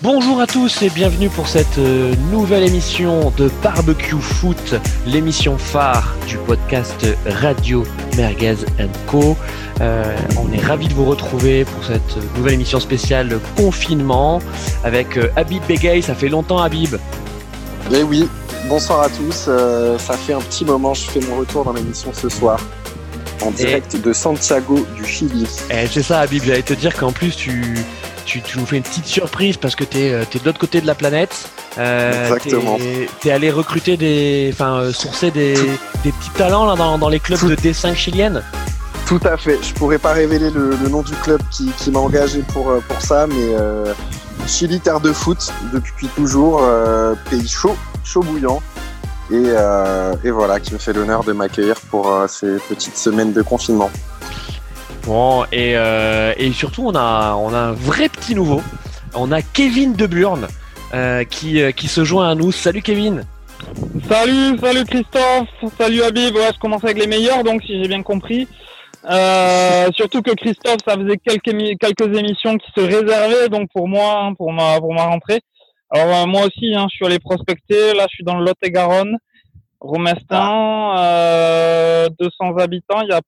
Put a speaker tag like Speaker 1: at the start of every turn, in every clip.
Speaker 1: Bonjour à tous et bienvenue pour cette euh, nouvelle émission de Barbecue Foot, l'émission phare du podcast Radio Merguez Co. Euh, on est ravis de vous retrouver pour cette nouvelle émission spéciale confinement avec euh, Habib Begay. Ça fait longtemps Habib.
Speaker 2: Eh oui, bonsoir à tous. ça fait un petit moment, je fais mon retour dans l'émission ce soir en direct de Santiago du Chili.
Speaker 1: Eh, c'est ça Habib, j'allais te dire qu'en plus tu tu, nous fais une petite surprise parce que tu es, euh, de l'autre côté de la planète.
Speaker 2: Euh, Exactement.
Speaker 1: Tu es, allé recruter des. Enfin, euh, sourcer des, des, petits talents là, dans, dans les clubs de D5 chiliennes
Speaker 2: Tout à fait. Je pourrais pas révéler le, nom du club qui, qui m'a engagé pour, euh, pour ça, mais Chili, terre de foot depuis toujours, pays chaud, chaud bouillant. Et, et, voilà, qui me fait l'honneur de m'accueillir pour ces petites semaines de confinement.
Speaker 1: Bon, euh, et, surtout, on a, on a un vrai petit nouveau. On a Kevin De Burn euh, qui, euh, qui se joint à nous. Salut Kevin
Speaker 3: Salut, salut Christophe, salut Habib. Ouais, je commence avec les meilleurs, donc si j'ai bien compris. surtout que Christophe, ça faisait quelques, quelques émissions qui se réservaient, donc pour moi, hein, pour ma, pour ma rentrée. Alors moi aussi, hein, je suis allé prospecter. Là, je suis dans le Lot-et-Garonne, Romestin, 200 habitants. Il y a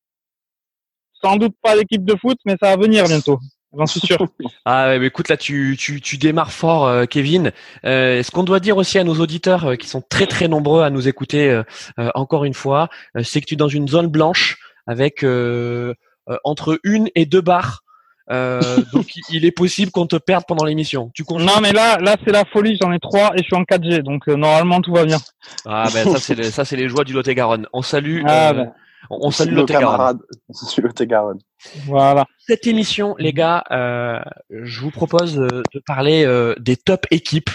Speaker 3: sans doute pas l'équipe de foot, mais ça va venir bientôt. J'en suis sûr.
Speaker 1: ah, écoute, là, tu, tu, tu démarres fort, euh, Kevin. Euh, ce qu'on doit dire aussi à nos auditeurs euh, qui sont très très nombreux à nous écouter encore une fois, c'est que tu es dans une zone blanche avec entre une et deux barres. donc il est possible qu'on te perde pendant l'émission. Tu
Speaker 3: Non mais là là c'est la folie, j'en ai trois et je suis en 4G donc normalement tout va bien.
Speaker 1: Ah ben ça c'est ça c'est les joies du Lot-et-Garonne. On salue ah, ben. On, salue le
Speaker 2: camarade.
Speaker 1: Voilà. Cette émission, les gars, euh, je vous propose de parler euh, des top équipes,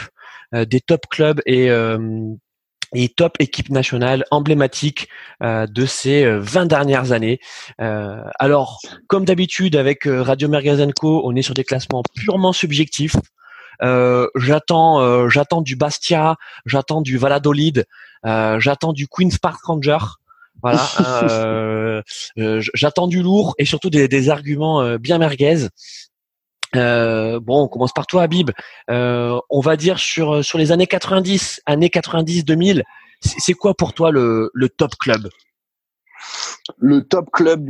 Speaker 1: euh, des top clubs et et top équipes nationales emblématiques de ces 20 dernières années. alors, comme d'habitude avec Radio Mergazenco, on est sur des classements purement subjectifs. j'attends, j'attends du Bastia, j'attends du Valladolid, j'attends du Queens Park Rangers. Voilà. Euh, euh, j'attends du lourd et surtout des, arguments euh, bien merguez. bon, on commence par toi, Habib. on va dire sur sur les années 90, années 90-2000. C'est quoi pour toi le, le top club?
Speaker 2: Le top club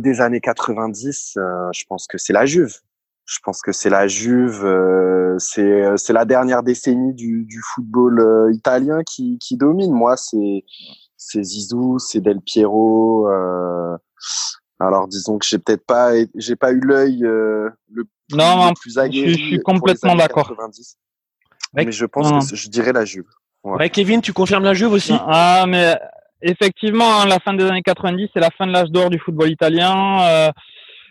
Speaker 2: des années 90, je pense que c'est la Juve. Je pense que c'est la Juve, c'est c'est la dernière décennie du, du football italien qui, qui domine. Moi, c'est c'est Zizou, c'est Del Piero. Euh, alors disons que j'ai peut-être pas, j'ai pas eu l'œil euh, le plus,
Speaker 3: non, plus Je, suis complètement d'accord.
Speaker 2: Mais je pense que je dirais la Juve.
Speaker 1: Ouais. Kevin, tu confirmes la Juve aussi?
Speaker 3: Ah, mais effectivement, hein, la fin des années 90, c'est la fin de l'âge d'or du football italien. Euh,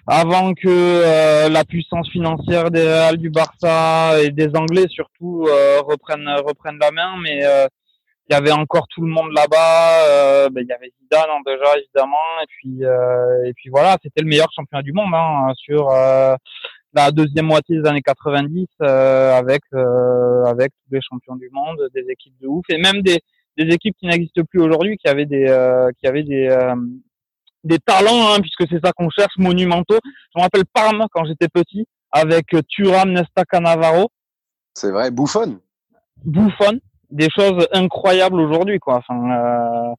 Speaker 3: avant que euh, la puissance financière des Real, du Barça et des Anglais surtout euh, reprennent reprennent la main, mais il y avait encore tout le monde là-bas. Euh, ben, il y avait Zidane hein, déjà évidemment, et puis euh, et puis voilà, c'était le meilleur championnat du monde hein, sur euh, la deuxième moitié des années 90 euh, avec euh, avec tous les champions du monde, des équipes de ouf et même des des équipes qui n'existent plus aujourd'hui, qui avaient des qui avaient des des talents, hein, puisque c'est ça qu'on cherche, monumentaux. Je me rappelle Parme quand j'étais petit, avec Thuram, Nesta, Cannavaro.
Speaker 2: C'est vrai, Buffon.
Speaker 3: Buffon, des choses incroyables aujourd'hui, quoi. Enfin, euh,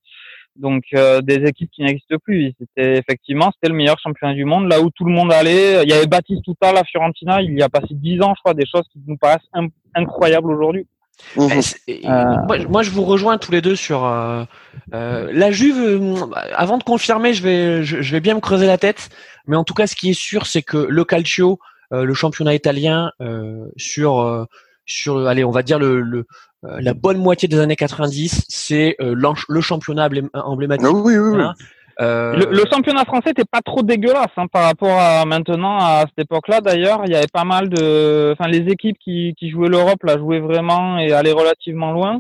Speaker 3: donc euh, des équipes qui n'existent plus. C'était effectivement c'était le meilleur championnat du monde, là où tout le monde allait. Il y avait Baptiste à la Fiorentina, il y a passé dix ans, je crois, des choses qui nous paraissent incroyables aujourd'hui.
Speaker 1: Mmh. Euh, moi, je vous rejoins tous les deux sur la Juve. avant de confirmer, je vais, je, vais bien me creuser la tête. Mais en tout cas, ce qui est sûr, c'est que le Calcio, le championnat italien, sur sur, allez, on va dire le, le euh, la bonne moitié des années 90, c'est euh, le championnat emblématique.
Speaker 2: oui, oui, oui.
Speaker 3: Hein. Euh, le, championnat français n'était pas trop dégueulasse hein, par rapport à maintenant à cette époque-là. D'ailleurs, il y avait pas mal de, enfin les équipes qui, qui jouaient l'Europe la jouaient vraiment et allaient relativement loin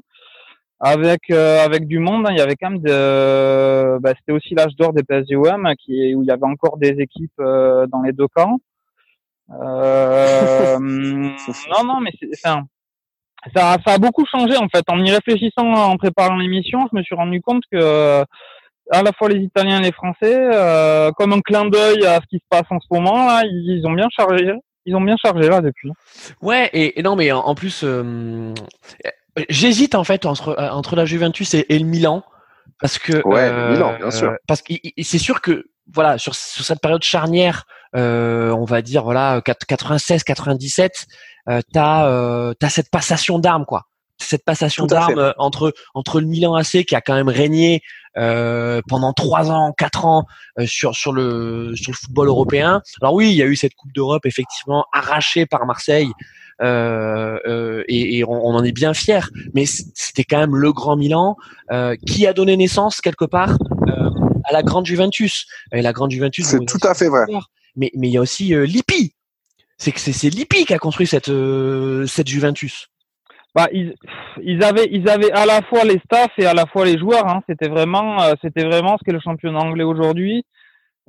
Speaker 3: avec avec du monde. Hein. il y avait quand même de, bah, c'était aussi l'âge d'or des PSGOM qui où il y avait encore des équipes dans les deux camps. Euh, non, non, mais c'est, enfin, ça, ça a beaucoup changé en fait. En y réfléchissant, en préparant l'émission, je me suis rendu compte que à la fois les Italiens et les Français, euh, comme un clin d'œil à ce qui se passe en ce moment, là, ils, ont bien chargé. ils ont bien chargé là depuis.
Speaker 1: Ouais, et, non, mais en, plus, j'hésite en fait entre entre la Juventus et, le Milan parce que
Speaker 2: ouais, Milan, bien sûr.
Speaker 1: Parce que c'est sûr que voilà sur, sur cette période charnière, on va dire voilà 96, 97, t'as euh, t'as cette passation d'armes quoi cette passation d'armes euh, entre entre le Milan AC qui a quand même régné euh, pendant trois ans, quatre ans euh, sur sur le sur le football européen. Alors oui, il y a eu cette Coupe d'Europe effectivement arrachée par Marseille euh, et, et on, en est bien fier. Mais c'était quand même le grand Milan qui a donné naissance quelque part à la grande Juventus. Et la grande Juventus.
Speaker 2: C'est tout à fait vrai.
Speaker 1: Mais il y a aussi Lippi. C'est que c'est Lippi qui a construit cette cette Juventus
Speaker 3: bah, ils, avaient, ils avaient à la fois les staffs et à la fois les joueurs. Hein. C'était vraiment, euh, c'était vraiment ce qu'est le championnat anglais aujourd'hui.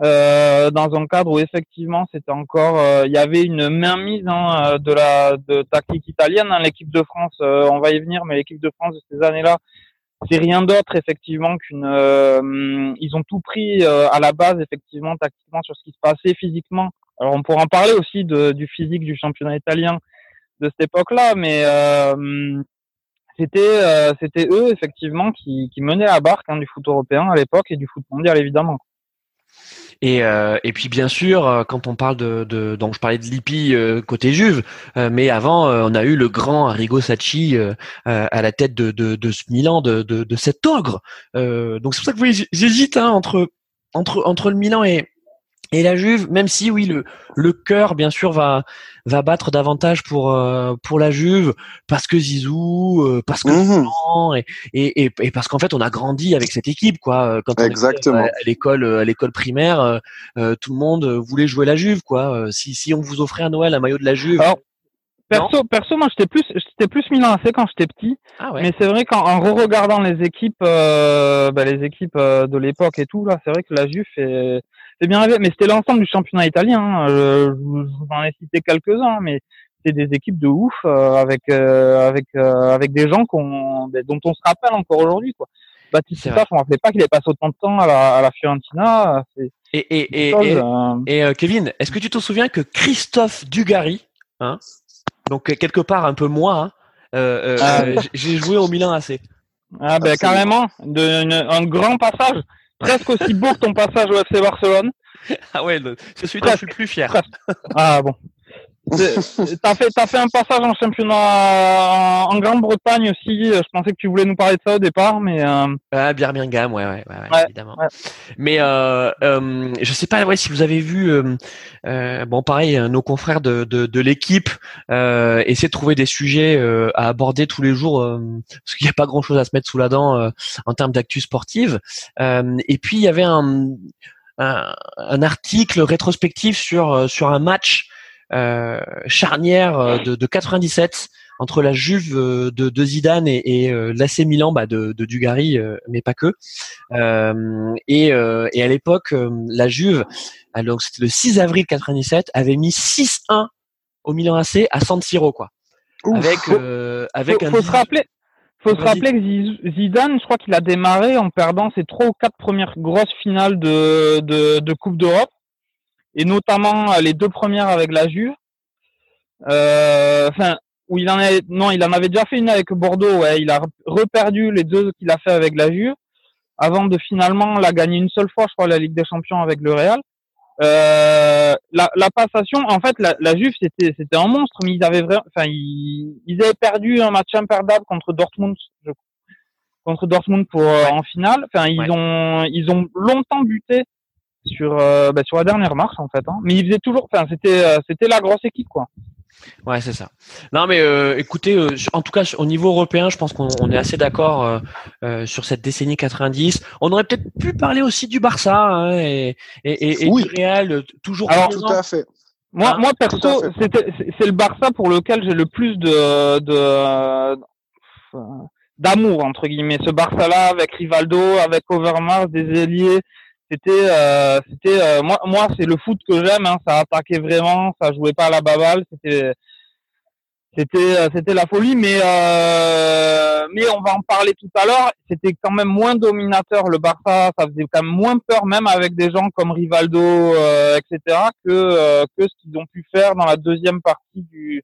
Speaker 3: Euh, dans un cadre où effectivement c'était encore, euh, il y avait une mainmise hein, euh, de la de tactique italienne. Hein. L'équipe de France, on va y venir, mais l'équipe de France de ces années-là, c'est rien d'autre effectivement qu'une. ils ont tout pris à la base effectivement tactiquement sur ce qui se passait physiquement. Alors on pourra en parler aussi de, du physique du championnat italien de cette époque-là, mais euh, c'était euh, c'était eux effectivement qui, qui menaient la barque hein, du foot européen à l'époque et du foot mondial évidemment.
Speaker 1: Et, euh, et puis bien sûr, quand on parle de, de donc je parlais de Lippi côté Juve, mais avant on a eu le grand Arrigo Sacchi à la tête de, de, de ce Milan, de, de, de cet ogre. donc c'est pour ça que j'hésite hein, entre entre entre le Milan et et la Juve, même si oui le le cœur bien sûr va va battre davantage pour euh, pour la Juve parce que Zizou, euh, parce que mmh. et, et, et parce qu'en fait on a grandi avec cette équipe quoi. Quand on
Speaker 2: Exactement.
Speaker 1: à, l'école à l'école primaire, euh, tout le monde voulait jouer la Juve quoi. Si si on vous offrait à Noël un maillot de la Juve.
Speaker 3: Alors, perso perso moi j'étais plus j'étais plus Milan AC quand j'étais petit. Ah ouais. Mais c'est vrai qu'en re-regardant les équipes bah, les équipes de l'époque et tout là, c'est vrai que la Juve est c'est bien mais c'était l'ensemble du championnat italien. Hein. Je, vous en ai cité quelques-uns, mais c'est des équipes de ouf euh, avec euh, avec euh, avec des gens qu'on dont on se rappelle encore aujourd'hui quoi. Baptiste on ne rappelait pas qu'il ait passé autant de temps à la, à la Fiorentina.
Speaker 1: Et, et, et, et, Kevin, est-ce que tu te souviens que Christophe Dugarry, hein, donc quelque part un peu moi, hein, ah. j'ai joué au Milan AC.
Speaker 3: Ah ben carrément, de, un grand passage presque aussi beau que ton passage au FC Barcelone.
Speaker 1: Ah ouais, c'est celui dont je suis le plus fier.
Speaker 3: Ah bon. T'as fait, as fait un passage en championnat en Grande-Bretagne aussi. Je pensais que tu voulais nous parler de ça au départ, mais. Euh...
Speaker 1: Ah, Birmingham, ouais, ouais, ouais, évidemment. Mais euh, euh, je sais pas, ouais, si vous avez vu, euh, euh bon, pareil, nos confrères de, de, de l'équipe euh, essaient de trouver des sujets euh, à aborder tous les jours, parce qu'il n'y a pas grand-chose à se mettre sous la dent en termes d'actu sportive. et puis il y avait un, un, un article rétrospectif sur sur un match euh, charnière euh, de, de, 97 entre la Juve euh, de, de Zidane et, et l'AC Milan bah, de, de Dugarry, mais pas que. et, et à l'époque, la Juve, alors c'était le 6 avril 97, avait mis 6-1 au Milan AC à San Siro, quoi. Avec, avec
Speaker 3: faut, un. Faut se rappeler. Faut se rappeler que Zidane, je crois qu'il a démarré en perdant ses trois ou quatre premières grosses finales de, de, de Coupe d'Europe et notamment euh, les deux premières avec la Juve. Euh, enfin, où il en a, non, il en avait déjà fait une avec Bordeaux. Ouais, il a reperdu les deux qu'il a fait avec la Juve, avant de finalement la gagner une seule fois, je crois, la Ligue des Champions avec le Real. Euh, la, la, passation, en fait, la, la Juve c'était c'était un monstre, mais ils avaient vraiment, enfin, ils, ils avaient perdu un match imperdable contre Dortmund, contre Dortmund pour en finale. Enfin, ils ont ils ont longtemps buté sur euh, bah, sur la dernière marche en fait. Hein. Mais il faisait toujours, enfin c'était euh, c'était la grosse équipe quoi.
Speaker 1: Ouais, c'est ça. Non, mais euh, écoutez, en tout cas au niveau européen, je pense qu'on est assez d'accord sur cette décennie 90. On aurait peut-être pu parler aussi du Barça hein, et, et, et, du Real, toujours.
Speaker 2: Alors, tout à fait.
Speaker 3: Moi, hein moi perso, c'est le Barça pour lequel j'ai le plus de, de d'amour entre guillemets. Ce Barça-là avec Rivaldo, avec Overmars, des ailiers c'était euh, c'était euh, moi moi c'est le foot que j'aime hein, ça attaquait vraiment ça jouait pas à la baballe. C'était c'était euh, c'était la folie. Mais euh, mais on va en parler tout à l'heure. C'était quand même moins dominateur. Le Barça ça faisait quand même moins peur même avec des gens comme Rivaldo euh, etc que euh, que ce qu'ils ont pu faire dans la deuxième partie du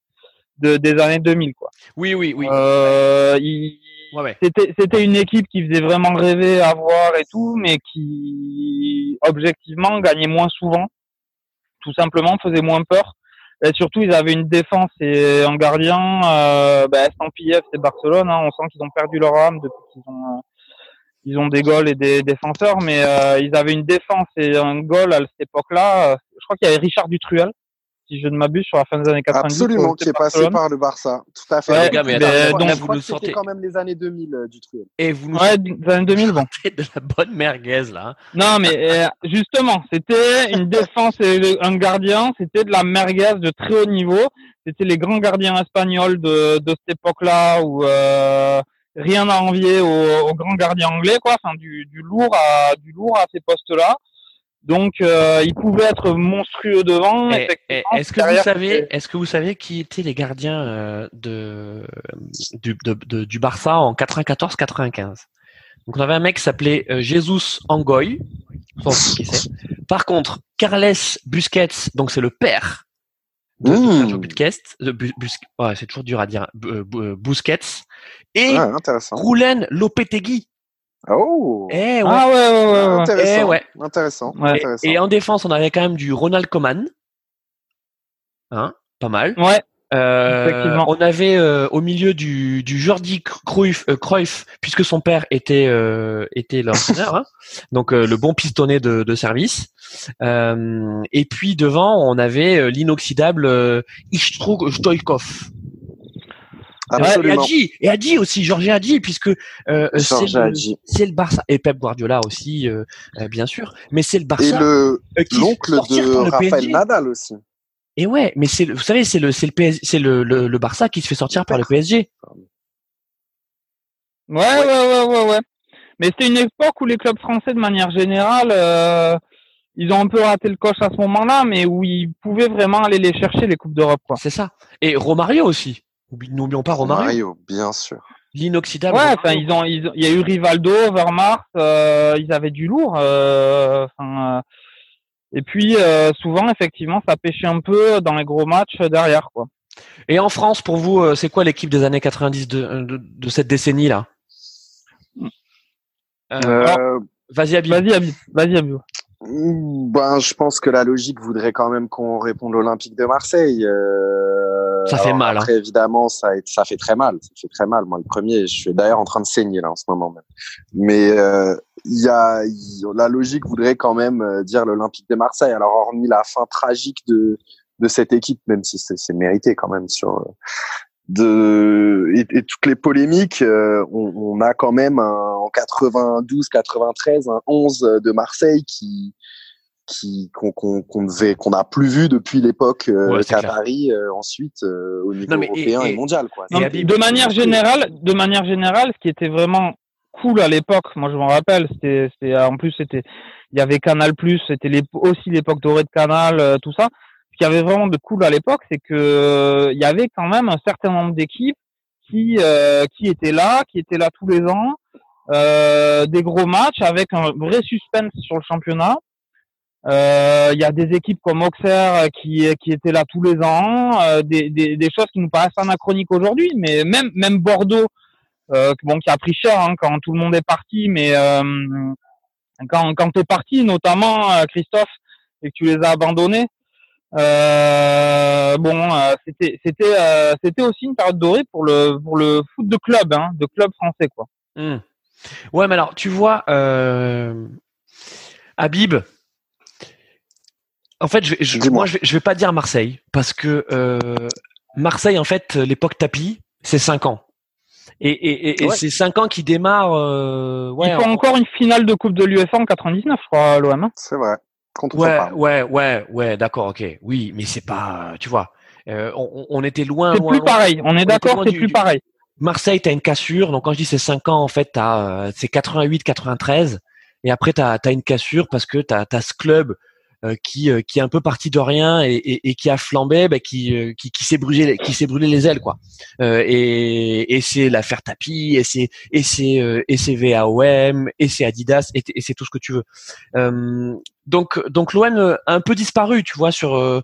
Speaker 3: de, des années 2000 quoi
Speaker 1: oui oui oui
Speaker 3: euh, ouais, ouais. c'était c'était une équipe qui faisait vraiment rêver à voir et tout mais qui objectivement gagnait moins souvent tout simplement faisait moins peur et surtout, ils avaient une défense et un gardien. Euh, bah, c'est Barcelone. Hein. On sent qu'ils ont perdu leur âme depuis qu'ils ont, euh, ils ont des goals et des défenseurs. Mais euh, ils avaient une défense et un goal à cette époque-là. Je crois qu'il y avait Richard Dutruel si je ne m'abuse, sur la fin des années 90.
Speaker 2: Absolument, qui est passé par le Barça. Tout à fait.
Speaker 1: Ouais, gars, mais attends, donc,
Speaker 2: vous nous sortez quand même les années 2000 euh, du truc.
Speaker 3: Et vous nous ouais, les années 2000, bon.
Speaker 1: de la bonne merguez là.
Speaker 3: Non, mais euh, justement, c'était une défense et un gardien, c'était de la merguez de très haut niveau. C'était les grands gardiens espagnols de, de cette époque-là où euh, rien à envier aux, aux, grands gardiens anglais, quoi. Enfin, du, du lourd à du lourd à ces postes-là. Donc, euh, il pouvait être monstrueux devant.
Speaker 1: Est-ce que vous savez, est-ce que vous savez qui étaient les gardiens euh, de, du, de, de, du Barça en 94-95 Donc, on avait un mec qui s'appelait euh, Jesus Angoy. Par contre, Carles Busquets, donc c'est le père de, mmh. Busquets, Bus, ouais, c'est toujours dur à dire, Busquets, et ah, Roulen Lopetegui.
Speaker 2: Oh
Speaker 3: eh, ouais. Ah ouais, ouais, ouais.
Speaker 2: Intéressant.
Speaker 1: Eh, ouais.
Speaker 2: Intéressant.
Speaker 1: Ouais.
Speaker 2: Intéressant.
Speaker 1: Et, en défense, on avait quand même du Ronald Koeman. Hein Pas mal.
Speaker 3: Ouais.
Speaker 1: Euh, on avait euh, au milieu du, du Jordi Cruyff, euh, Cruyff, puisque son père était euh, était l'entraîneur, hein donc euh, le bon pistonné de, de service. et puis devant, on avait l'inoxydable euh, Ishtrug Stoikov.
Speaker 2: Absolument.
Speaker 1: Et Adi, aussi, Georges Adi, puisque euh, c'est le, Barça et Pep Guardiola aussi, euh, euh, bien sûr, mais c'est le Barça.
Speaker 2: Et le l'oncle de Rafael Nadal aussi.
Speaker 1: Et ouais, mais c'est vous savez, c'est le c'est le c'est le, le, Barça qui se fait sortir par le PSG.
Speaker 3: Ouais, ouais, ouais, ouais, ouais. Mais c'était une époque où les clubs français, de manière générale, ils ont un peu raté le coche à ce moment-là, mais où ils pouvaient vraiment aller les chercher les coupes d'Europe.
Speaker 1: C'est ça. Et Romario aussi. N'oublions pas Romario.
Speaker 2: Romario, bien sûr.
Speaker 1: L'inoxydable.
Speaker 3: Ouais, enfin, ils ont, ils il y a eu Rivaldo, Vermars, euh, ils avaient du lourd. Euh, euh, et puis, euh, souvent, effectivement, ça pêchait un peu dans les gros matchs derrière, quoi.
Speaker 1: Et en France, pour vous, c'est quoi l'équipe des années 90 de, de, de cette décennie-là Vas-y, Abib.
Speaker 3: Vas-y, Abib. Vas-y, Abib.
Speaker 2: Ben, je pense que la logique voudrait quand même qu'on réponde l'Olympique de Marseille. Euh,
Speaker 1: ça fait mal.
Speaker 2: Hein. Évidemment, ça, ça fait très mal. Ça fait très mal. Moi, le premier, je suis d'ailleurs en train de saigner là en ce moment même. Mais euh, il y a la logique voudrait quand même euh, dire l'Olympique de Marseille. Alors, hormis la fin tragique de de cette équipe, même si c'est mérité quand même sur de et, et, toutes les polémiques, euh, on, on, a quand même un, en 92, 93 un 11 de Marseille qui qui qu'on qu'on devait qu'on a plus vu depuis l'époque euh, ouais, Paris euh, ensuite euh, au niveau européen et, et, mondial quoi.
Speaker 3: Non, de manière générale, de manière générale, ce qui était vraiment cool à l'époque, moi je m'en rappelle, c'était c'était en plus c'était il y avait Canal Plus, c'était aussi l'époque dorée de Canal, euh, tout ça ce qui avait vraiment de cool à l'époque, c'est que euh, il y avait quand même un certain nombre d'équipes qui euh, qui étaient là, qui étaient là tous les ans, euh, des gros matchs avec un vrai suspense sur le championnat. Il y a des équipes comme Auxerre qui qui étaient là tous les ans, des, des, des choses qui nous paraissent anachroniques aujourd'hui, mais même même Bordeaux, bon qui a pris cher hein, quand tout le monde est parti, mais quand quand t'es parti, notamment Christophe, et que tu les as abandonnés, euh, bon, euh, c'était c'était euh, c'était aussi une période dorée pour le pour le foot de club, hein, de club français quoi.
Speaker 1: Mmh. Ouais, mais alors tu vois, euh, Habib. En fait, je, je moi, je vais, je vais pas dire Marseille parce que euh, Marseille, en fait, l'époque tapis, c'est 5 ans. Et, et, et, ouais. c'est 5 ans qui démarrent. Euh,
Speaker 3: ouais, Il faut en... encore une finale de Coupe de l'UEFA en 99, je crois, l'OM. Hein.
Speaker 2: C'est vrai
Speaker 1: ouais, ouais, ouais, ouais, d'accord, ok. Oui, mais c'est pas, tu vois, euh, on, on, était loin.
Speaker 3: C'est plus
Speaker 1: loin,
Speaker 3: pareil. On est d'accord, c'est plus du, pareil.
Speaker 1: Marseille, t'as une cassure. Donc quand je dis c'est 5 ans, en fait, t'as, euh, c'est 88, 93. Et après, t'as, as une cassure parce que t'as, as ce club qui qui est un peu parti de rien et, et, qui a flambé, bah, qui, qui, qui s'est brûlé qui s'est brûlé les ailes quoi. et et c'est l'affaire tapis et c'est et c'est et c'est VAOM et c'est Adidas et, et c'est tout ce que tu veux. donc donc l'OM a un peu disparu, tu vois sur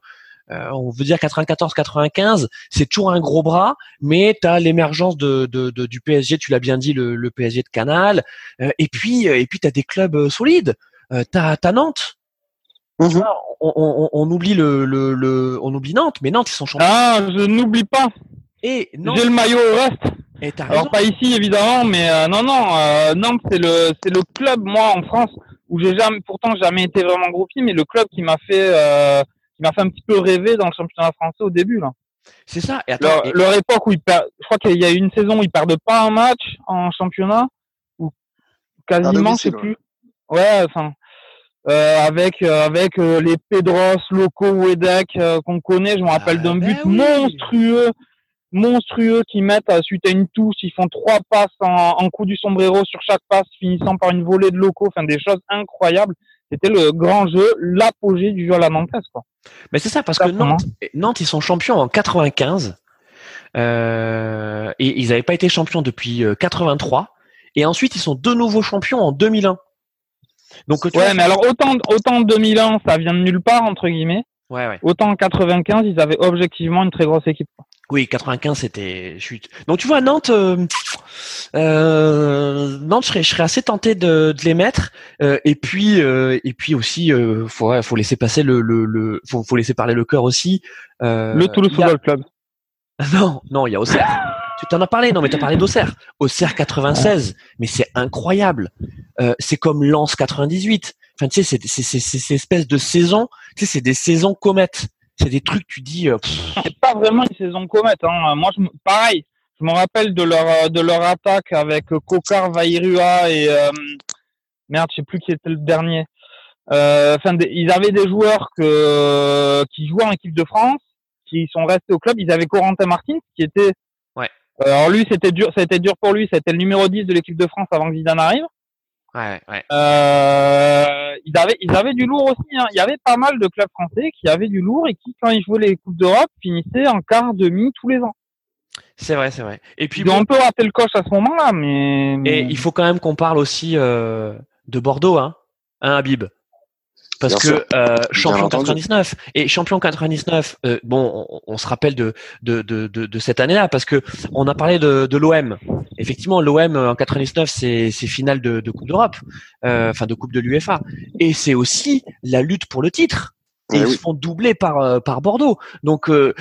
Speaker 1: euh, on veut dire 94-95, c'est toujours un gros bras, mais tu as l'émergence de, du PSG, tu l'as bien dit, le, PSG de Canal, euh, et puis euh, et puis tu as des clubs solides. Euh, tu as, Nantes. Mhm. on, oublie le, le, on oublie Nantes, mais Nantes ils sont champions.
Speaker 3: Ah, je n'oublie pas. Et J'ai le maillot au reste. Alors pas ici évidemment, mais non non, Nantes c'est le c'est le club moi en France où j'ai jamais pourtant jamais été vraiment groupie, mais le club qui m'a fait qui m'a fait un petit peu rêver dans le championnat français au début là.
Speaker 1: C'est ça.
Speaker 3: Et attends, leur, époque où ils perdent, je crois qu'il y a eu une saison où ils perdent pas un match en championnat ou quasiment, je sais plus. Ouais, enfin. Euh, avec euh, avec euh, les Pedros, Loco, Wedek qu'on connaît, je me rappelle ah, d'un but ben monstrueux, monstrueux qui mettent suite à une touche, ils font trois passes en, en coup du sombrero sur chaque passe, finissant par une volée de Loco, enfin des choses incroyables c'était le grand jeu, l'apogée du jeu à la Nantes, quoi.
Speaker 1: Mais c'est ça, parce que Nantes, Nantes, ils sont champions en 95. Euh, et ils n'avaient pas été champions depuis 83. Euh, et ensuite, ils sont de nouveau champions en 2001.
Speaker 3: Donc, ouais, mais alors autant, autant 2001, ça vient de nulle part, entre guillemets. Ouais, ouais. Autant en 95, ils avaient objectivement une très grosse équipe.
Speaker 1: Oui, 95 c'était chute. Donc tu vois Nantes, euh, euh, Nantes, je serais, assez tenté de, de les mettre. Euh, et puis euh, et puis aussi, euh, faut faut laisser passer le le, le faut, faut laisser parler le cœur aussi.
Speaker 3: le Toulouse Football Club.
Speaker 1: Non, non, il y a Auxerre. Tu t'en as parlé, non mais t'as parlé d'Auxerre. Auxerre 96, mais c'est incroyable. c'est comme Lens 98. Enfin tu sais, c'est c'est c'est ces espèces de saisons. Tu sais, c'est des saisons comètes c'est des trucs tu dis. Euh,
Speaker 3: c'est pas vraiment une saison comète. Hein. Moi, je, pareil, je me rappelle de leur euh, de leur attaque avec Kokar, Vairua et euh, merde, je sais plus qui était le dernier. Enfin, ils avaient des joueurs que qui jouaient en équipe de France, qui sont restés au club. Ils avaient Corentin Martin, qui était. Ouais. alors lui, c'était dur, ça a été dur pour lui. C'était le numéro 10 de l'équipe de France avant que Zidane arrive.
Speaker 1: Ouais, ouais.
Speaker 3: Euh, ils avaient, ils avaient du lourd aussi. Hein. Il y avait pas mal de clubs français qui avaient du lourd et qui, quand ils jouaient les coupes d'Europe, finissaient en quart, demi tous les ans.
Speaker 1: C'est vrai, c'est vrai.
Speaker 3: Et puis ils ont un peu raté le coche à ce moment-là, mais.
Speaker 1: Et il faut quand même qu'on parle aussi euh, de Bordeaux, hein, hein Habib? Parce que euh, champion 99 et champion 99, euh, bon, on, se rappelle de de, de, de, cette année-là parce que on a parlé de, de l'OM. Effectivement, l'OM en 99, c'est c'est finale de, de Coupe d'Europe, euh, enfin de Coupe de l'UEFA, et c'est aussi la lutte pour le titre. Et eh ils se font doubler par euh, par Bordeaux. Donc euh,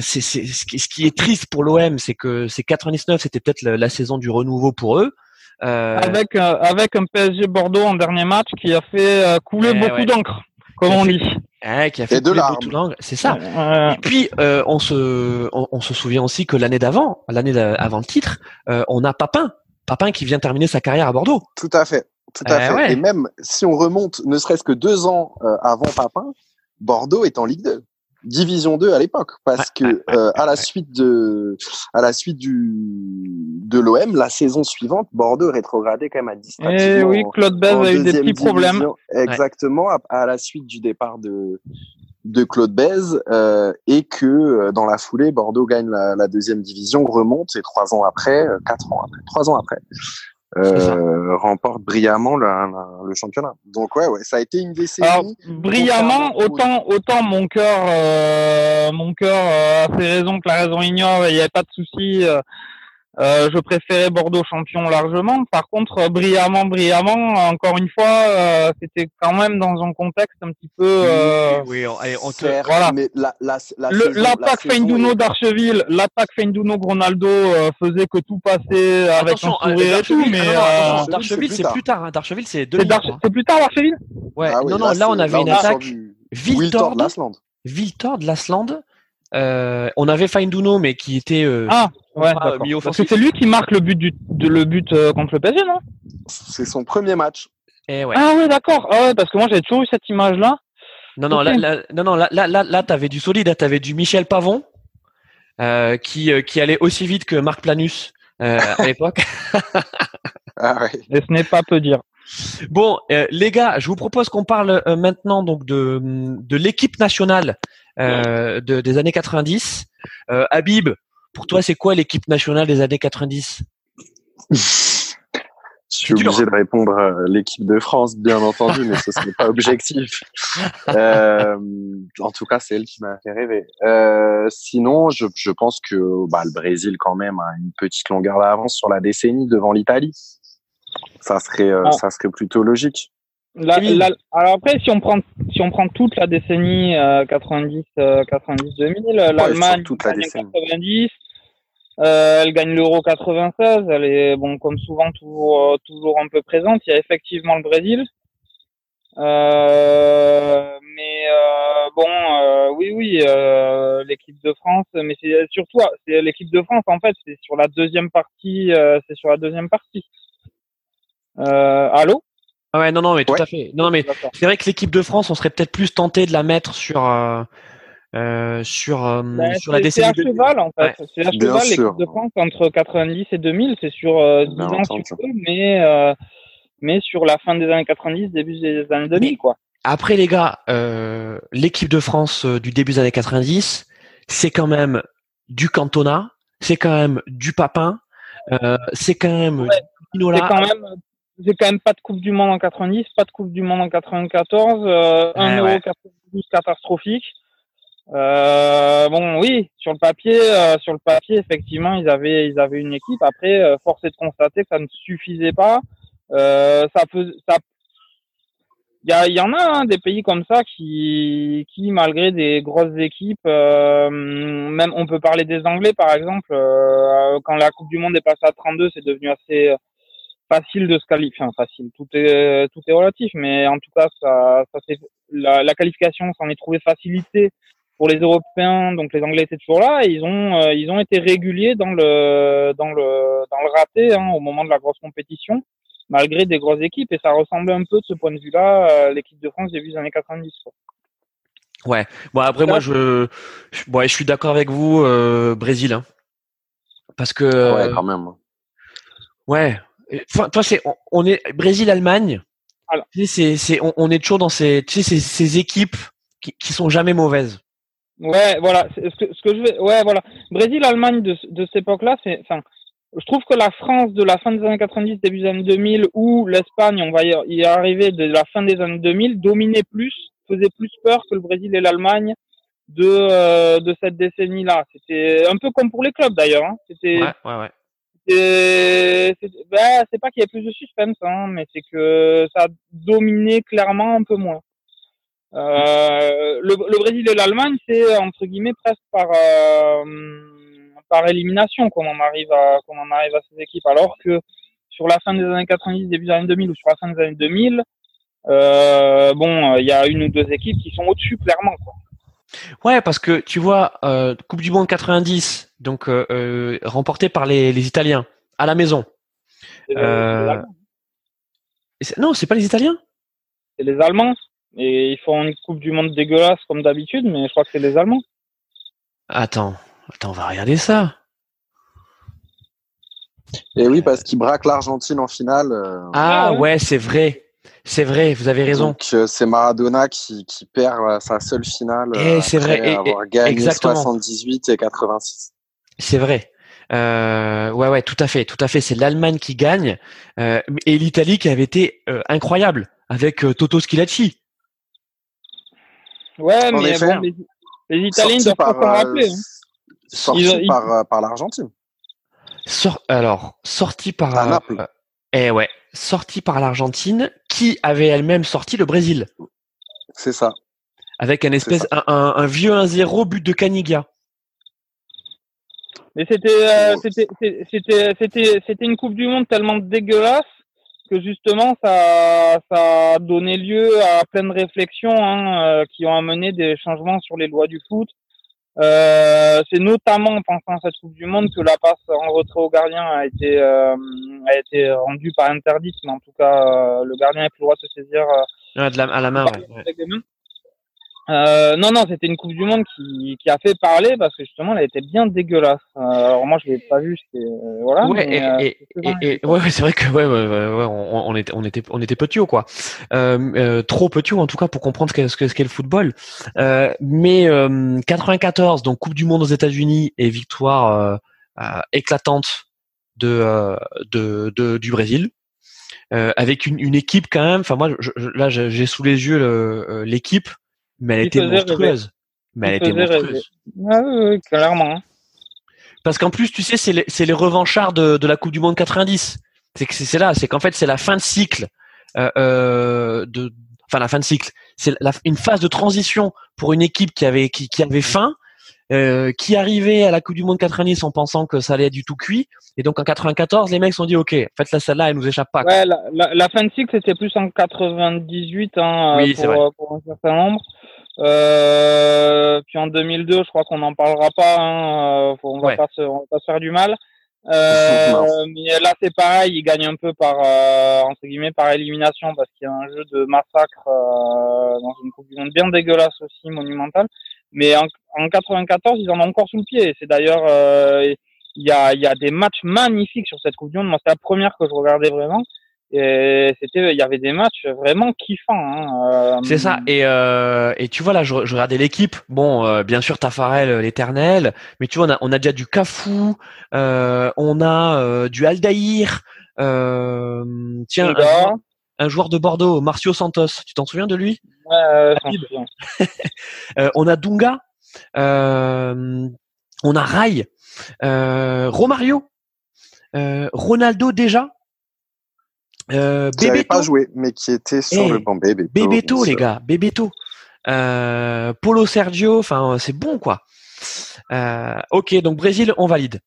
Speaker 1: c'est c'est ce qui est triste pour l'OM, c'est que c'est 99, c'était peut-être la saison du renouveau pour eux.
Speaker 3: Euh... Avec, euh, avec un PSG Bordeaux en dernier match qui a fait euh, couler eh beaucoup d'encre, comme on dit.
Speaker 1: Eh, qui a fait couler beaucoup d'encre, c'est ça. Et puis euh, on se on, se souvient aussi que l'année d'avant, l'année avant le titre, on a Papin, Papin qui vient terminer sa carrière à Bordeaux.
Speaker 2: Tout à fait. Tout à eh fait. Et même si on remonte, ne serait-ce que deux ans avant Papin, Bordeaux est en Ligue 2. Division 2 à l'époque parce que euh, à la suite de à la suite du de l'OM la saison suivante Bordeaux rétrogradé quand même à 10
Speaker 3: Et eh oui Claude Bèze a eu des petits problèmes.
Speaker 2: exactement à, la suite du départ de de Claude Bèze euh, et que euh, dans la foulée Bordeaux gagne la, la deuxième division remonte et trois ans après euh, quatre ans après trois ans après euh, remporte brillamment le, le, championnat. Donc ouais, ouais, ça a été une décennie. Alors,
Speaker 3: brillamment, autant autant mon cœur, euh, mon cœur euh, a ses raisons que la raison ignore. Il n'y avait pas de souci. Euh, euh, je préférais Bordeaux champion largement. Par contre, euh, brillamment, brillamment, encore une fois, euh, c'était quand même dans un contexte un petit peu. Euh,
Speaker 1: oui, on, on
Speaker 3: te... voilà. Mais la, la, la l'attaque Feinduno d'Archeville, l'attaque Feinduno Gronaldo faisait que tout passait avec un sourire et tout. Mais
Speaker 1: Darcheville, c'est plus tard. Hein. Darcheville, c'est
Speaker 3: deux. C'est plus tard Darcheville.
Speaker 1: Ouais. Ah non, non, là, on avait une attaque. Viltord, Viltord, Lasland. Euh, on avait Feinduno, mais qui était euh,
Speaker 3: ah ouais, parce que c'est lui qui marque le but du de, le but euh, contre le PSG, non?
Speaker 2: C'est son premier match.
Speaker 3: Et eh ouais. Ah ouais, d'accord. Ah ouais, parce que moi j'avais toujours eu cette image là.
Speaker 1: Non non, là, là, non non là là là, là t'avais du solide, t'avais du Michel Pavon qui qui allait aussi vite que Marc Planus à l'époque.
Speaker 3: ah ouais. Et ce n'est pas peu dire.
Speaker 1: Bon, euh, les gars, je vous propose qu'on parle euh, maintenant donc de, de l'équipe nationale euh, de, des années 90. Habib, pour toi, c'est quoi l'équipe nationale des années 90
Speaker 2: Je suis obligé de répondre à l'équipe de France, bien entendu, mais ce n'est pas objectif. en tout cas, c'est elle qui m'a fait rêver. sinon, je, je pense que bah, le Brésil, quand même, a une petite longueur d'avance sur la décennie devant l'Italie. Ça serait, euh, ça serait plutôt logique.
Speaker 3: Alors après, si on prend si on prend toute la décennie 90 90 2000, l'Allemagne toute la 90, euh, elle gagne l'Euro 96. Elle est bon comme souvent toujours euh, toujours un peu présente. Il y a effectivement le Brésil. Euh, mais euh, bon, oui, oui, l'équipe de France, mais c'est surtout c'est l'équipe de France en fait, c'est sur la deuxième partie, c'est sur la deuxième partie. Euh, allô?
Speaker 1: Ah ouais, non, non, mais tout à fait. Non, mais c'est vrai que l'équipe de France, on serait peut-être plus tenté de la mettre sur euh, euh sur euh, ben, sur la décennie.
Speaker 3: C'est à cheval en fait. C'est à cheval l'équipe de France entre 90 et 2000. C'est sur euh, 10 ans mais euh, mais sur la fin des années 90, début des années 2000 quoi.
Speaker 1: Après les gars, l'équipe de France du début des années 90, c'est quand même du Cantona, c'est quand même du Papin, c'est quand même ouais.
Speaker 3: C'est quand même j'ai quand même pas de Coupe du Monde en 90, pas de Coupe du Monde en 94, euh, un euro 92 catastrophique. Euh, bon, oui, sur le papier, euh, sur le papier, effectivement, ils avaient, ils avaient une équipe. Après, euh, force est de constater que ça ne suffisait pas. Euh, ça peut, ça, il y, a, y en a hein, des pays comme ça qui, qui malgré des grosses équipes, même on peut parler des Anglais par exemple. quand la Coupe du Monde est passée à 32, c'est devenu assez facile de se qualifier. Enfin, facile, tout est tout est relatif, mais en tout cas, ça, ça c'est la, la, qualification s'en est trouvée facilité pour les Européens. Donc les Anglais étaient toujours là et ils ont euh, ils ont été réguliers dans le dans le dans le raté hein, au moment de la grosse compétition, malgré des grosses équipes. Et ça ressemblait un peu de ce point de vue-là euh, l'équipe de France début des années 90. Quoi.
Speaker 1: Ouais. Bon après moi je je, bon, je suis d'accord avec vous euh, Brésil hein. parce que
Speaker 2: ouais quand même.
Speaker 1: Ouais, toi, c'est, on est Brésil-Allemagne. C'est, c'est, on, est toujours dans ces, tu sais, ces, équipes qui, qui sont jamais mauvaises.
Speaker 3: Ouais, voilà. Ce que, ce que je vais, ouais, voilà. Brésil-Allemagne de, de cette époque-là, c'est, enfin, je trouve que la France de la fin des années 90, début des années 2000, ou l'Espagne, on va y arriver de la fin des années 2000, dominait plus, faisait plus peur que le Brésil et l'Allemagne de euh, de cette décennie-là. C'était un peu comme pour les clubs d'ailleurs. Hein. C'était
Speaker 1: ouais, ouais, ouais
Speaker 3: bah, c'est pas qu'il y ait plus de suspense, hein, mais c'est que ça a dominé clairement un peu moins. Euh, le, le, Brésil et l'Allemagne, c'est entre guillemets presque par euh, par élimination qu'on en arrive à qu'on en arrive à ces équipes, alors que sur la fin des années 90, début des années 2000 ou sur la fin des années 2000, euh, bon, il y a une ou deux équipes qui sont au-dessus clairement. Quoi.
Speaker 1: Ouais, parce que tu vois, euh, Coupe du Monde 90, donc euh, euh, remportée par les, les, Italiens à la maison. Euh, non, c'est pas les Italiens?
Speaker 3: C'est les Allemands. Et ils font une Coupe du Monde dégueulasse comme d'habitude, mais je crois que c'est les Allemands.
Speaker 1: Attends, attends, on va regarder ça.
Speaker 2: Et oui, parce qu'ils braquent l'Argentine en finale.
Speaker 1: Ah ouais, c'est vrai. C'est vrai, vous avez raison.
Speaker 2: Donc euh, c'est Maradona qui, qui perd euh, sa seule finale.
Speaker 1: Et euh, c'est vrai. Et,
Speaker 2: avoir gagné exactement. 78 et 86.
Speaker 1: C'est vrai. Euh, ouais, ouais, tout à fait, tout à fait. C'est l'Allemagne qui gagne euh, et l'Italie qui avait été euh, incroyable avec Toto Schilacci.
Speaker 3: Ouais, mais bon, les, les Italiens doivent pas s'en rappeler. Hein.
Speaker 2: Sorti par, par l'Argentine.
Speaker 1: Sort, alors, sorti par. Naples. Eh ouais, sorti par l'Argentine, qui avait elle-même sorti le Brésil.
Speaker 2: C'est ça.
Speaker 1: Avec un espèce, un, vieux 1-0 but de Canigia.
Speaker 3: Mais euh, c'était, c'était, c'était, c'était une Coupe du Monde tellement dégueulasse que justement ça, ça a donné lieu à plein de réflexions hein, euh, qui ont amené des changements sur les lois du foot. Euh, c'est notamment en pensant à cette Coupe du Monde que la passe en retrait au gardien a été euh, a été rendue par interdite, mais en tout cas euh, le gardien n'a plus le droit de se saisir
Speaker 1: euh, de la, à la main. Ouais,
Speaker 3: Euh, non, non, c'était une Coupe du Monde qui, qui a fait parler parce que justement, elle était bien dégueulasse. Euh, alors moi, je l'ai pas vue, c'était euh, voilà.
Speaker 1: Ouais, mais, et, et, et, ouais, c'est vrai que ouais, ouais, ouais, on, on, était, on était, on était petits quoi. Euh, trop petits en tout cas pour comprendre ce qu'est ce qu'est le football. mais 94, donc Coupe du Monde aux États-Unis et victoire éclatante de, de, de, du Brésil. avec une, une équipe quand même. Enfin moi, je, là, j'ai sous les yeux l'équipe mais elle était monstrueuse. Mais elle était monstrueuse.
Speaker 3: Ah, oui, clairement. Hein.
Speaker 1: Parce qu'en plus, tu sais, c'est les, les, revanchards de, de, la Coupe du Monde 90. C'est que c'est là, c'est qu'en fait, c'est la fin de cycle euh, euh, de, enfin la fin de cycle. C'est une phase de transition pour une équipe qui avait qui, qui avait faim, euh, qui arrivait à la Coupe du Monde 90 en pensant que ça allait être du tout cuit. Et donc en 94, les mecs se sont dit OK, faites la celle-là, elle nous échappe pas.
Speaker 3: Ouais, la, la, la, fin de cycle c'était plus en 98 hein, oui, pour, pour, un certain nombre. Euh, puis en 2002, je crois qu'on n'en parlera pas. Hein, euh, on, va pas se, on va pas se faire du mal. Euh, mais là, c'est pareil, il gagne un peu par euh, entre guillemets par élimination parce qu'il y a un jeu de massacre euh, dans une coupe du monde bien dégueulasse aussi, monumentale. Mais en, en 94, ils en ont encore sous le pied. C'est d'ailleurs il y a y a des matchs magnifiques sur cette coupe du monde. Moi, c'est la première que je regardais vraiment. Et c'était, il y avait des matchs vraiment kiffants. Hein.
Speaker 1: Euh, c'est ça. Et, euh, et tu vois là, je, je regardais l'équipe. Bon, euh, bien sûr, Tafarel, l'éternel. Mais tu vois, on a, on a déjà du Cafou. on a du Aldaïr. tiens, un, joueur de Bordeaux, Marcio Santos. Tu t'en souviens de lui? On a Dunga. on a Rai. Romario. Ronaldo déjà.
Speaker 2: Euh, pas joué, mais qui était sur le banc. Bebeto,
Speaker 1: Bebeto les gars, Bebeto. Euh, Polo Sergio, enfin c'est bon quoi. Euh, ok, donc Brésil, on valide.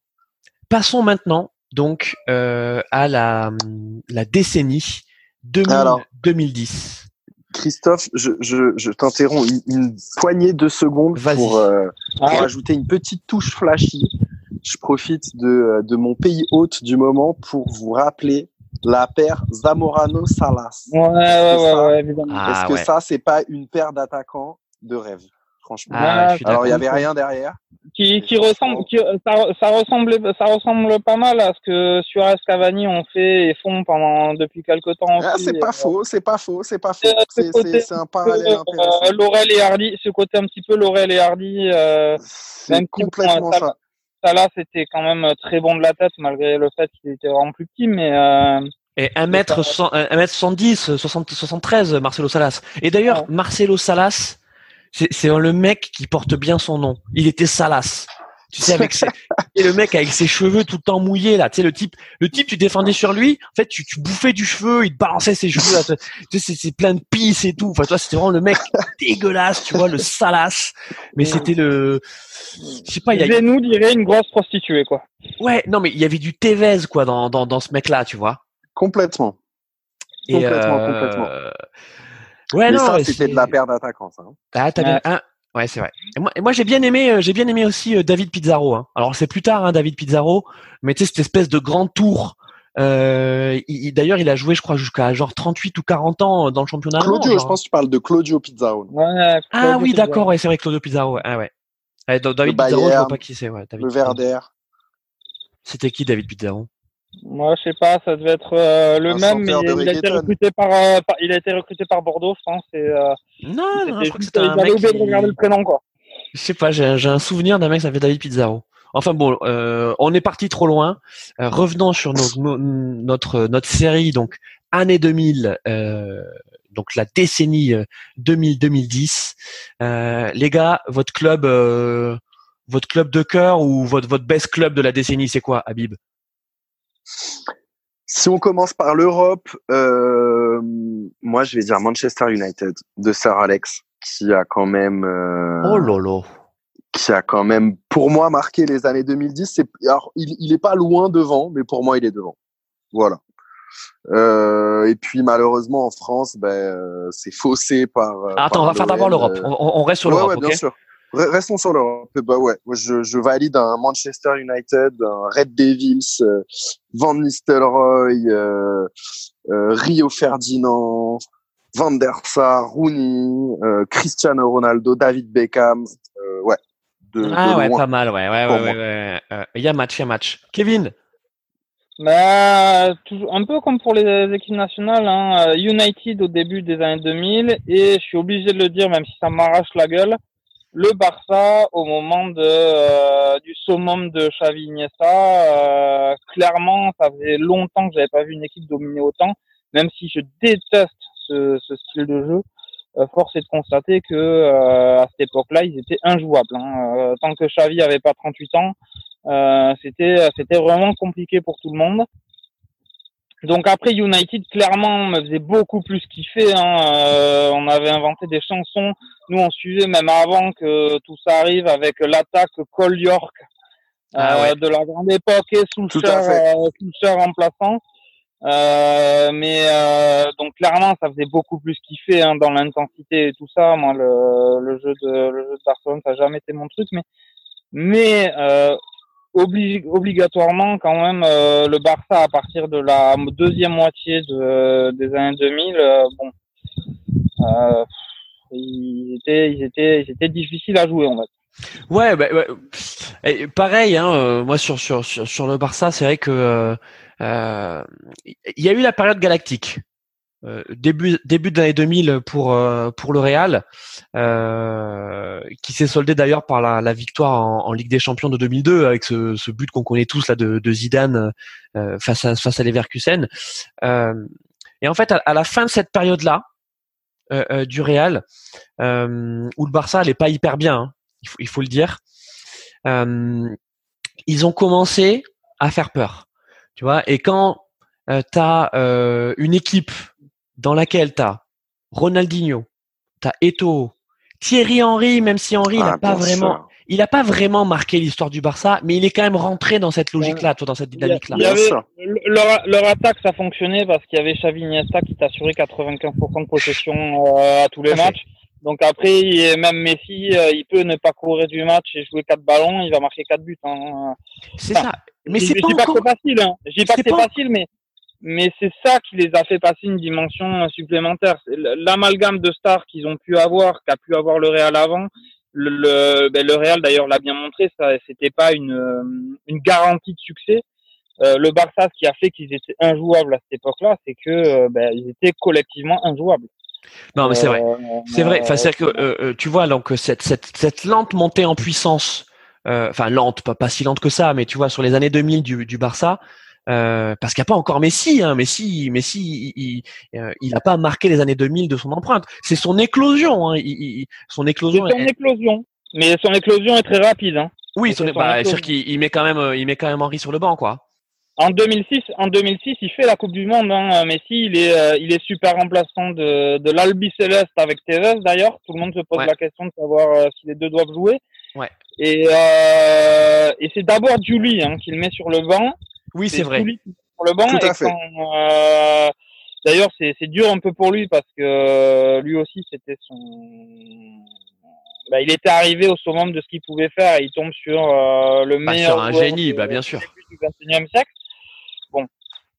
Speaker 1: Passons maintenant donc euh, à la, la décennie 2010.
Speaker 2: Christophe, je, je, je t'interromps une, poignée de secondes pour, euh, pour ajouter une petite touche flashy. Je profite de, de mon pays hôte du moment pour vous rappeler la paire Zamorano-Salas.
Speaker 3: Ouais, ouais, ouais, évidemment.
Speaker 2: Est-ce que ah, ça, c'est pas une paire d'attaquants de rêve Franchement? Ah, Alors, il y avait rien derrière.
Speaker 3: Qui, qui ressemble, qui, ça, ça, ressemble, ça ressemble pas mal à ce que Suarez Cavani ont fait et font pendant depuis quelque temps.
Speaker 2: Ah, c'est pas faux, c'est pas faux, c'est pas faux. C'est un parallèle
Speaker 3: euh. Laurel et Hardy, ce côté un petit peu Laurel et Hardy. Euh,
Speaker 2: c'est complètement ça
Speaker 3: là, c'était quand même euh, très bon de la tête, malgré le fait qu'il était vraiment plus petit, mais. Euh,
Speaker 1: et 1m110, 73, Marcelo Salas. Et d'ailleurs, Marcelo Salas, c'est le mec qui porte bien son nom. Il était Salas. Tu sais, avec ses... et le mec avec ses cheveux tout le temps mouillés là. Tu sais, le type, le type, tu défendais sur lui. En fait, tu, tu bouffais du cheveu, il te balançait ses cheveux. Là. Tu sais, c'est plein de pisse et tout. Enfin, toi, c'était vraiment le mec dégueulasse, tu vois, le salace. Mais c'était le,
Speaker 3: je sais pas. Il y a... nous dirait une grosse prostituée, quoi.
Speaker 1: Ouais, non, mais il y avait du Tevez, quoi, dans, dans, dans ce mec-là, tu vois.
Speaker 2: Complètement. complètement, euh... complètement. Ouais, mais non, ça, c'était de la paire d'attaquants, ça. Hein.
Speaker 1: Ah, t'as bien. Un, Ouais, c'est vrai. Et moi, moi j'ai bien aimé, euh, j'ai bien aimé aussi euh, David Pizarro. Hein. Alors c'est plus tard, hein, David Pizarro, mais tu sais cette espèce de grand tour. Euh, D'ailleurs, il a joué, je crois, jusqu'à genre 38 ou 40 ans euh, dans le championnat.
Speaker 2: Claudio, je pense que tu parles de Claudio Pizarro.
Speaker 3: Ouais,
Speaker 1: ah oui, d'accord, ouais, c'est vrai, Claudio Pizarro. Ah ouais. David Pizarro, je vois pas qui c'est. Ouais,
Speaker 2: le Verder.
Speaker 1: C'était qui David Pizarro?
Speaker 3: Moi, je sais pas, ça devait être euh, le même, mais il, a été recruté euh, par, il a été recruté par Bordeaux, je pense. Et, euh,
Speaker 1: non, non, je crois que c'était un mec. Qui...
Speaker 3: De regarder le prénom, quoi.
Speaker 1: Je sais pas, j'ai un souvenir d'un mec qui s'appelait David Pizarro. Enfin bon, on est parti trop loin. revenons sur nos, notre notre série, donc année 2000, donc la décennie 2000-2010. les gars, votre club, votre club de cœur ou votre votre best club de la décennie, c'est quoi, Habib?
Speaker 2: Si on commence par l'Europe, euh, moi je vais dire Manchester United de Sir Alex, qui a quand même. Euh,
Speaker 1: oh lolo.
Speaker 2: Qui a quand même, pour moi, marqué les années 2010. alors, il, il est pas loin devant, mais pour moi, il est devant. Voilà. Euh, et puis malheureusement en France, ben, c'est faussé par.
Speaker 1: Attends, on va faire d'abord l'Europe. On, reste sur l'Europe.
Speaker 2: Ouais, bien sûr. Restons sur l'Europe. Bah ouais, je, je, valide un Manchester United, un Red Devils, euh, Van Nistelrooy, euh, euh, Rio Ferdinand, Van der Sar, Rooney, Cristiano Ronaldo, David Beckham. ouais.
Speaker 1: ah ouais, pas mal, ouais, ouais, ouais, ouais, Il y a match, il y a match. Kevin?
Speaker 3: Bah, un peu comme pour les équipes nationales, hein, United au début des années 2000 et je suis obligé de le dire, même si ça m'arrache la gueule, le Barça au moment de euh, du summum de Xavi Iniesta, euh, clairement, ça faisait longtemps que j'avais pas vu une équipe dominer autant. Même si je déteste ce, ce style de jeu, euh, force est de constater que à cette époque-là, ils étaient injouables. Hein. tant que Xavi avait pas 38 ans, c'était c'était vraiment compliqué pour tout le monde. Donc après United clairement me faisait beaucoup plus kiffer. Hein. Euh, on avait inventé des chansons. Nous on suivait même avant que tout ça arrive avec l'attaque Cole York ah euh, de la grande époque et Soulcher euh, remplaçant. Euh, mais euh, donc clairement ça faisait beaucoup plus kiffer hein, dans l'intensité et tout ça. Moi le, le jeu de le jeu de Barcelone ça n'a jamais été mon truc, mais mais euh, obligatoirement quand même euh, le Barça à partir de la deuxième moitié de, des années 2000 euh, bon euh, ils étaient ils étaient ils étaient difficiles à jouer en fait.
Speaker 1: Ouais, bah, Et pareil hein, moi sur, sur sur sur le Barça c'est vrai que il y a eu la période galactique euh, début début de l'année 2000 pour euh, pour le Real, euh, qui s'est soldé d'ailleurs par la, la victoire en, en, Ligue des Champions de 2002 avec ce, ce but qu'on connaît tous là de, de Zidane face à face à Leverkusen. et en fait, à, la fin de cette période là du Real, où le Barça n'est pas hyper bien, hein, il, faut, il faut le dire, ils ont commencé à faire peur, tu vois. Et quand tu as une équipe dans laquelle tu as Ronaldinho, tu as Eto'o, Thierry Henry, même si Henry n'a ah, pas vraiment il n'a pas vraiment marqué l'histoire du Barça, mais il est quand même rentré dans cette logique-là, dans cette dynamique-là.
Speaker 3: Leur, attaque, ça fonctionnait parce qu'il y avait Xavi Iniesta qui t'assurait 95% de possession euh, à tous les matchs. Donc après, même Messi, euh, il peut ne pas courir du match et jouer quatre ballons, il va marquer quatre buts. Hein.
Speaker 1: C'est ça. Mais c'est
Speaker 3: pas,
Speaker 1: pas
Speaker 3: c'est facile. Hein. Je dis pas que c'est facile, mais mais c'est ça qui les a fait passer une dimension supplémentaire. L'amalgame de stars qu'ils ont pu avoir, qu'a pu avoir le Real avant, le, le, ben le Real d'ailleurs l'a bien montré, ça c'était pas une, une garantie de succès. Euh, le Barça, ce qui a fait qu'ils étaient injouables à cette époque-là, c'est que euh, ben, ils étaient collectivement injouables.
Speaker 1: Non, mais c'est vrai, euh, c'est vrai. Enfin, c'est que euh, tu vois donc cette, cette, cette lente montée en puissance, enfin lente, pas, pas si lente que ça, mais tu vois sur les années 2000 du, du Barça, euh, parce qu'il n'y a pas encore Messi. Hein. Messi, Messi, il n'a euh, pas marqué les années 2000 de son empreinte. C'est son éclosion. Hein. Il, son éclosion.
Speaker 3: son éclosion. Mais son éclosion est très rapide. Hein.
Speaker 1: Oui, son, bah, c'est sûr qu'il met quand même, euh, il met quand même Henri sur le banc, quoi.
Speaker 3: En 2006, en 2006, il fait la Coupe du Monde. Hein. Messi, il est, il est super remplaçant de, de l'Albi Céleste avec Tevez. D'ailleurs, tout le monde se pose la question de savoir si les deux doivent jouer.
Speaker 1: Ouais.
Speaker 3: Et, euh, et c'est d'abord Julie hein, qui le met sur le banc.
Speaker 1: Oui, c'est vrai.
Speaker 3: Pour le banc. Tout à fait. Euh, d'ailleurs, c'est dur un peu pour lui parce que euh, lui aussi, c'était son. Bah, il était arrivé au summum de ce qu'il pouvait faire et il tombe sur euh, le bah, meilleur.
Speaker 1: Sur un génie, bah, bien sûr.
Speaker 3: Du 21e siècle.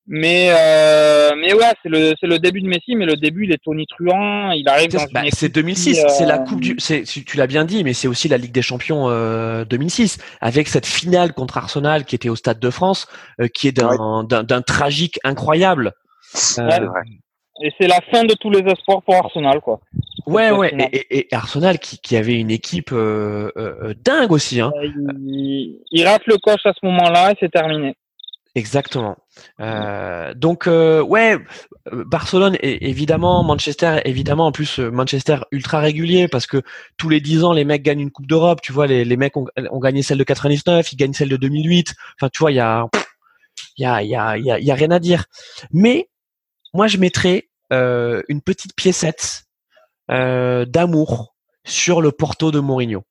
Speaker 3: Mais euh, mais ouais, c'est le c'est le début de Messi, mais le début il est tonitruant. Il arrive dans
Speaker 1: bah, C'est 2006, c'est la coupe du. C'est tu l'as bien dit, mais c'est aussi la Ligue des Champions euh, 2006 avec cette finale contre Arsenal qui était au Stade de France, euh, qui est d'un d'un tragique incroyable.
Speaker 3: Euh, et c'est la fin de tous les espoirs pour Arsenal, quoi.
Speaker 1: Ouais, ouais. Et, et, Arsenal qui, qui avait une équipe dingue aussi. Hein.
Speaker 3: Il, il rate le coche à ce moment-là et c'est terminé.
Speaker 1: Exactement. Euh, donc euh, ouais, Barcelone évidemment, Manchester évidemment en plus euh, Manchester ultra régulier parce que tous les dix ans les mecs gagnent une coupe d'Europe. Tu vois les, les mecs ont, ont, gagné celle de 99, ils gagnent celle de 2008. Enfin tu vois il y a il y a il y a il y a, rien à dire. Mais moi je mettrais euh, une petite piécette euh, d'amour sur le Porto de Mourinho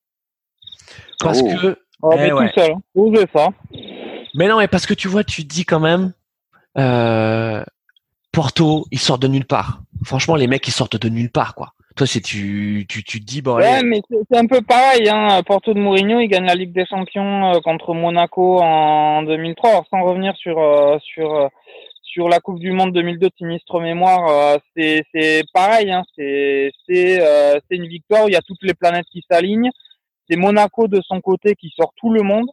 Speaker 1: parce oh. que
Speaker 3: oh, eh, tout seul, hein. ça?
Speaker 1: Mais non, mais parce que tu vois, tu dis quand même, euh, Porto, ils sortent de nulle part. Franchement, les mecs, ils sortent de nulle part, quoi. Toi, c'est tu, tu, tu te dis bon.
Speaker 3: Ouais, mais c'est un peu pareil. Hein. Porto de Mourinho, il gagne la Ligue des Champions euh, contre Monaco en 2003. Alors, sans revenir sur euh, sur sur la Coupe du Monde 2002 de sinistre mémoire, c'est c'est pareil. Hein, c'est c'est c'est une victoire où il y a toutes les planètes qui s'alignent. C'est Monaco de son côté qui sort tout le monde.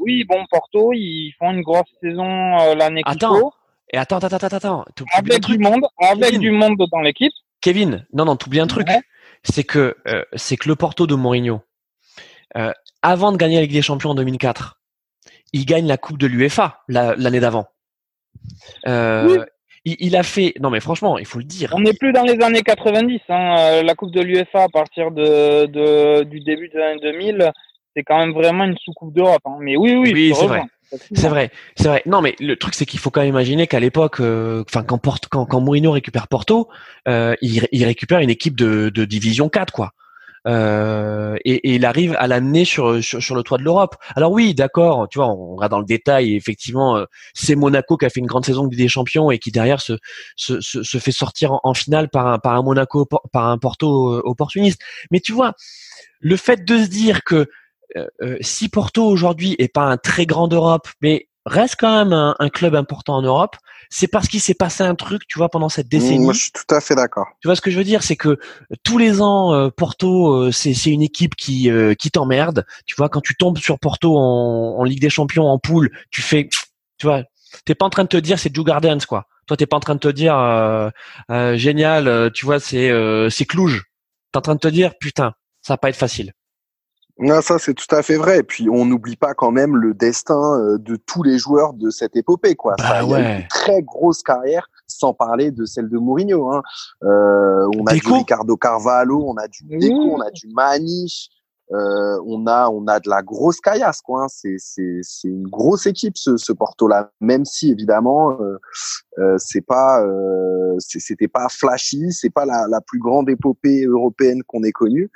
Speaker 3: Oui, bon, Porto, ils font une grosse saison l'année qui
Speaker 1: Attends. Et attends, attends, attends, attends.
Speaker 3: Avec du monde, avec du monde dans l'équipe.
Speaker 1: Kevin, non, non, t'oublies un truc. C'est que c'est que le Porto de Mourinho, euh, avant de gagner la Ligue des Champions en 2004, il gagne la Coupe de l'UEFA l'année d'avant. Euh, il, a fait. Non, mais franchement, il faut le dire.
Speaker 3: On n'est plus dans les années 90. Hein. Euh, la Coupe de l'UEFA à partir de, du début des années 2000, c'est quand même vraiment une sous-coupe d'Europe. Hein. Mais oui, oui,
Speaker 1: oui c'est vrai. C'est vrai, c'est vrai. Non, mais le truc c'est qu'il faut quand même imaginer qu'à l'époque, enfin quand, quand, quand Mourinho récupère Porto, il, il, récupère une équipe de, de division 4 quoi. Euh, et, et, il arrive à l'amener sur, sur, sur le toit de l'Europe. Alors oui, d'accord, tu vois, on va dans le détail. Effectivement, euh, c'est Monaco qui a fait une grande saison de des Champions et qui derrière se, se, se, fait sortir en, finale par un, par un Monaco, par un Porto euh, opportuniste. Mais tu vois, le fait de se dire que si Porto aujourd'hui est pas un très grand d'Europe, mais reste quand même un, un club important en Europe, c'est parce qu'il s'est passé un truc, tu vois, pendant cette décennie.
Speaker 2: Moi, je suis tout à fait d'accord.
Speaker 1: Tu vois ce que je veux dire, c'est que euh, tous les ans, euh, Porto, euh, c'est c'est une équipe qui qui t'emmerde. Tu vois, quand tu tombes sur Porto en, en Ligue des Champions en poule, tu fais, tu vois, t'es pas en train de te dire c'est Joe Gardens quoi. Toi, t'es pas en train de te dire génial, tu vois, c'est c'est Clouge. T'es en train de te dire putain, ça va pas être facile.
Speaker 2: Non, ça c'est tout à fait vrai. Et puis on n'oublie pas quand même le destin euh, de tous les joueurs de cette épopée, quoi.
Speaker 1: Bah ça, ouais.
Speaker 2: une très grosse carrière, sans parler de celle de Mourinho. Hein. Euh, on a du Ricardo Carvalho, on a du Deco, on a du Maniche, euh, on a on a de la grosse caillasse quoi. Hein. C'est c'est c'est une grosse équipe ce, ce Porto là. Même si évidemment euh, euh c'est pas euh, c'était pas flashy, c'est pas la, la plus grande épopée européenne qu'on ait connue,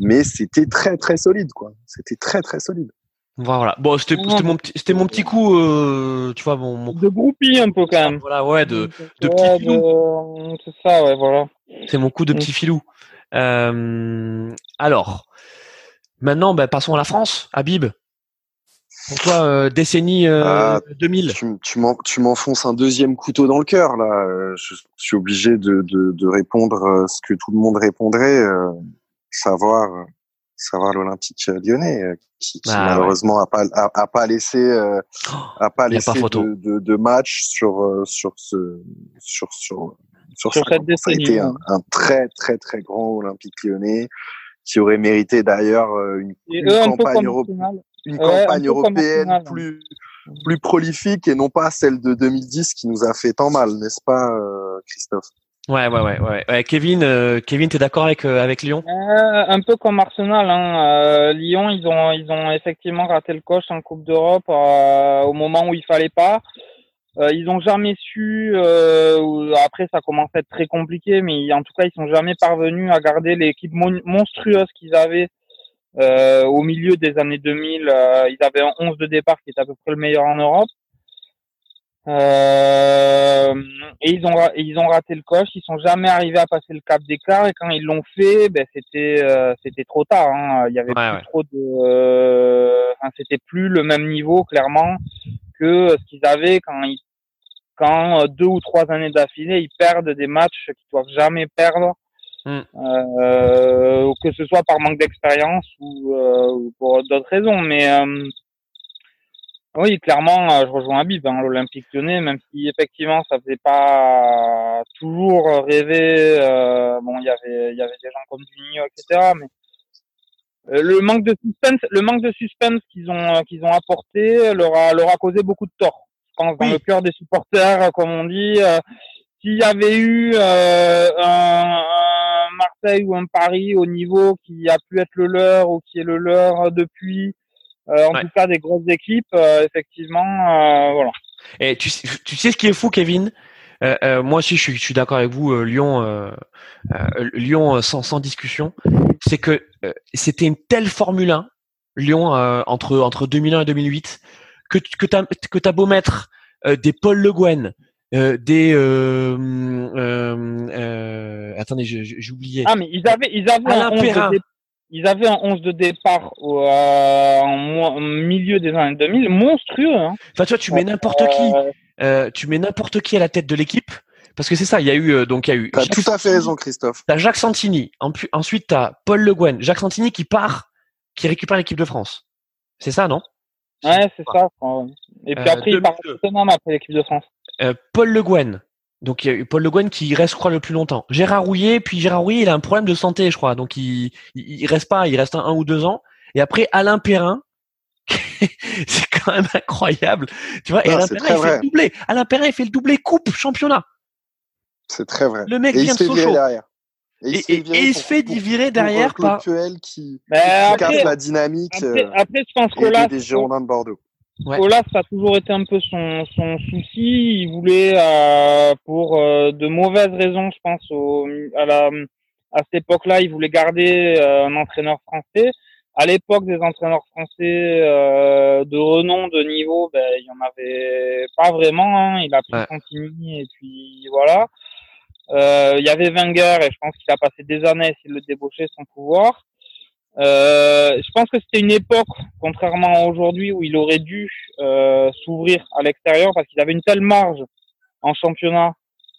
Speaker 2: mais c'était très très solide quoi. C'était très très solide.
Speaker 1: Voilà. Bon, c'était mon petit c'était mon petit coup, euh, tu vois mon, mon,
Speaker 3: de groupie un peu quand même.
Speaker 1: Voilà, ouais, de de petit filou.
Speaker 3: C'est ça, ouais, voilà.
Speaker 1: C'est mon coup de mm. petit filou. Euh, alors, Maintenant, ben, passons à la France, Habib. Pour toi, euh, décennie 2000. Euh,
Speaker 2: ah, tu, m'enfonces un deuxième couteau dans le cœur là. Je, suis obligé de, de, répondre euh, ce que tout le monde répondrait, savoir savoir l'Olympique Lyonnais qui, ah, malheureusement a pas a, pas laissé a pas laissé de, de, match sur sur ce sur sur sur, ça. ça a été un, un, très très très grand Olympique Lyonnais qui aurait mérité d'ailleurs euh, une, une campagne, une campagne européenne plus plus prolifique et non pas celle de 2010 qui nous a fait tant mal, n'est-ce pas, euh, Christophe?
Speaker 1: Ouais, ouais, ouais, ouais. ouais. Kevin, euh, Kevin, t'es d'accord avec avec Lyon?
Speaker 3: Un peu comme Arsenal. Hein. Lyon, ils ont ils ont effectivement raté le coche en Coupe d'Europe au moment où il fallait pas. Euh, ils ont jamais su. Euh, après, ça commence à être très compliqué, mais en tout cas, ils sont jamais parvenus à garder l'équipe monstrueuse qu'ils avaient euh, au milieu des années 2000. Euh, ils avaient un 11 de départ qui est à peu près le meilleur en Europe. Euh, et ils ont ils ont raté le coche. Ils sont jamais arrivés à passer le cap d'écart. Et quand ils l'ont fait, ben c'était c'était trop tard. Hein. Il y avait plus trop de. Enfin, c'était plus le même niveau clairement que ce qu'ils avaient quand ils quand euh, deux ou trois années d'affilée ils perdent des matchs qu'ils doivent jamais perdre. Euh, que ce soit par manque d'expérience ou, euh, pour d'autres raisons. Mais euh, oui clairement je rejoins Habib hein, l'Olympique Lyonnais même si effectivement ça faisait pas toujours rêver bon il y avait il y avait des gens comme Juninho etc mais le manque de suspense, le manque de suspense qu'ils ont qu'ils ont apporté leur a leur a causé beaucoup de tort pense, dans le cœur des supporters, comme on dit. Euh, s'il y avait eu euh, un, Marseille ou un Paris au niveau qui a pu être le leur ou qui est le leur depuis, euh, en tout cas des grosses équipes, effectivement, voilà.
Speaker 1: Et tu, tu sais ce qui est fou, Kevin? Moi aussi, je suis, d'accord avec vous. Lyon, Lyon, sans, sans discussion, c'est que c'était une telle Formule 1, Lyon entre entre 2001 et 2008, que, que tu que as beau mettre euh, des Paul Le Guen, euh, des euh, euh, euh attendez j'ai oublié
Speaker 3: ah mais ils avaient ils avaient
Speaker 1: Alain Perrin
Speaker 3: ils avaient un 11 de départ au, euh, en, milieu des années 2000 monstrueux. Hein.
Speaker 1: Enfin, tu vois, tu mets n'importe qui, euh, euh, tu mets n'importe qui à la tête de l'équipe. Parce que c'est ça, il y a eu donc il y a eu.
Speaker 2: T'as tout à fait raison, Christophe.
Speaker 1: T'as Jacques Santini. ensuite, t'as Paul Le Guen. Jacques Santini qui part, qui récupère l'équipe de France. C'est ça, non?
Speaker 3: Ouais, c'est ça. Et puis après, il part après l'équipe de France.
Speaker 1: Paul Le Guen. Donc il y a Paul Le Guen qui reste, je crois, le plus longtemps. Gérard Rouillet, puis Gérard Rouillet, il a un problème de santé, je crois, donc il, il, reste pas, il reste un, ou deux ans. Et après Alain Perrin, c'est quand même incroyable, tu vois. et Alain Perrin, il fait le doublé. Alain Perrin, il fait le doublé coupe championnat.
Speaker 2: C'est très vrai.
Speaker 1: Le mec vient de Sochaux. Derrière. Et, il se fait virer derrière par
Speaker 2: qui, qui casse la dynamique.
Speaker 3: Après, euh, après je pense que là,
Speaker 2: des Girondins de Bordeaux.
Speaker 3: Ouais. Olaf, ça a toujours été un peu son, son souci. Il voulait, euh, pour euh, de mauvaises raisons, je pense, au, à, la, à cette époque-là, il voulait garder euh, un entraîneur français. À l'époque des entraîneurs français euh, de renom, de niveau, ben, il y en avait pas vraiment. Hein. Il a pris ouais. et puis voilà. il y avait Wenger et je pense qu'il a passé des années de le débaucher son pouvoir. Euh, je pense que c'était une époque, contrairement à aujourd'hui, où il aurait dû euh, s'ouvrir à l'extérieur parce qu'il avait une telle marge en championnat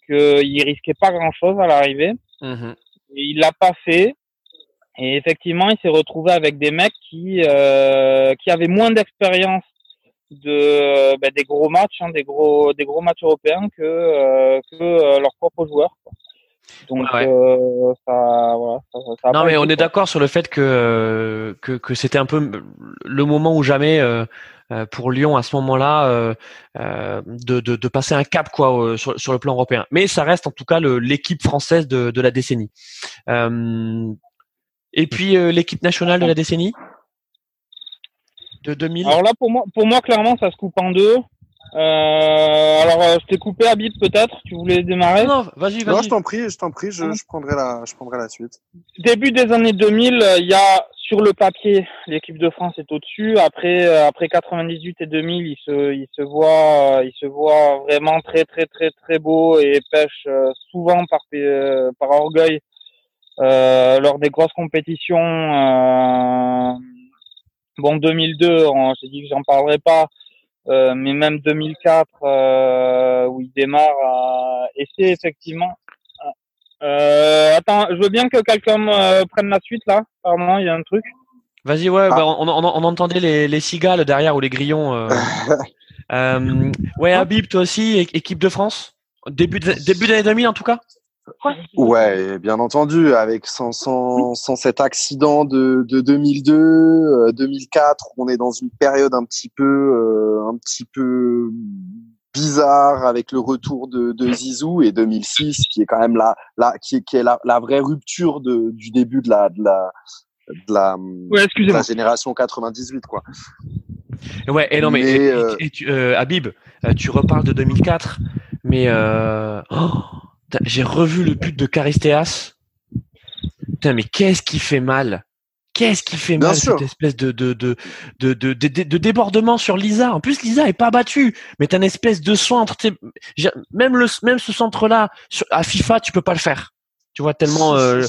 Speaker 3: qu'il risquait pas grand-chose à l'arrivée. Mmh et il l'a pas fait. Et effectivement, il s'est retrouvé avec des mecs qui euh, qui avaient moins d'expérience de ben, des gros matchs, hein, des gros des gros matchs européens que euh, que euh, leurs propres joueurs. Quoi. Donc euh, ça, voilà, ça, ça
Speaker 1: non mais on est d'accord sur le fait que que, que c'était un peu le moment ou jamais euh, euh pour Lyon à ce moment-là euh, euh, de, de, de, passer un cap quoi sur, sur, le plan européen. Mais ça reste en tout cas l'équipe française de, de la décennie. Et puis l'équipe nationale de la décennie de 2000.
Speaker 3: Alors là pour moi pour moi clairement ça se coupe en deux. Euh, alors, euh, je t'ai coupé, Habib, peut-être. Tu voulais démarrer?
Speaker 1: Non, vas-y, vas-y.
Speaker 2: Non, je t'en prie, je t'en prie, je, je, prendrai la, je prendrai la suite.
Speaker 3: Début des années 2000, euh, il y a sur le papier, l'équipe de France est au-dessus. Après, euh, après 98 et 2000, il se, il se voit, il se voit vraiment très, très, très, très beau et pêche souvent par, par orgueil euh, lors des grosses compétitions. Euh, bon, 2002, j'ai dit que j'en parlerai pas. Euh, mais même 2004 euh, où il démarre. Euh, et c'est effectivement. Euh, attends, je veux bien que quelqu'un prenne la suite là. Pardon, il y a un truc.
Speaker 1: Vas-y, ouais, bah, on, on, on, entendait les, les cigales derrière ou les grillons. ouais, Habib, toi aussi, équipe de France? Début de, début d'année 2000 en tout cas?
Speaker 2: Ouais, bien entendu, avec sans, sans, sans cet accident de, de 2002, 2004, euh, on est dans une période un petit peu, euh, un petit peu bizarre avec le retour de, de Zizou et 2006 qui est quand même la, la qui, qui est la, la vraie rupture de, du début de la, de la, de la, de la génération 98 quoi.
Speaker 1: Ouais, et non mais, et, euh, tu, Habib, tu reparles de 2004, mais euh, oh, j'ai revu le but de Caristéas. Putain, mais qu'est-ce qui fait mal? Qu'est-ce qui fait mal cette espèce de de, de de, de, de, débordement sur Lisa? En plus, Lisa est pas battue, mais t'as une espèce de centre. Même le même ce centre-là à FIFA, tu peux pas le faire. Tu vois tellement euh,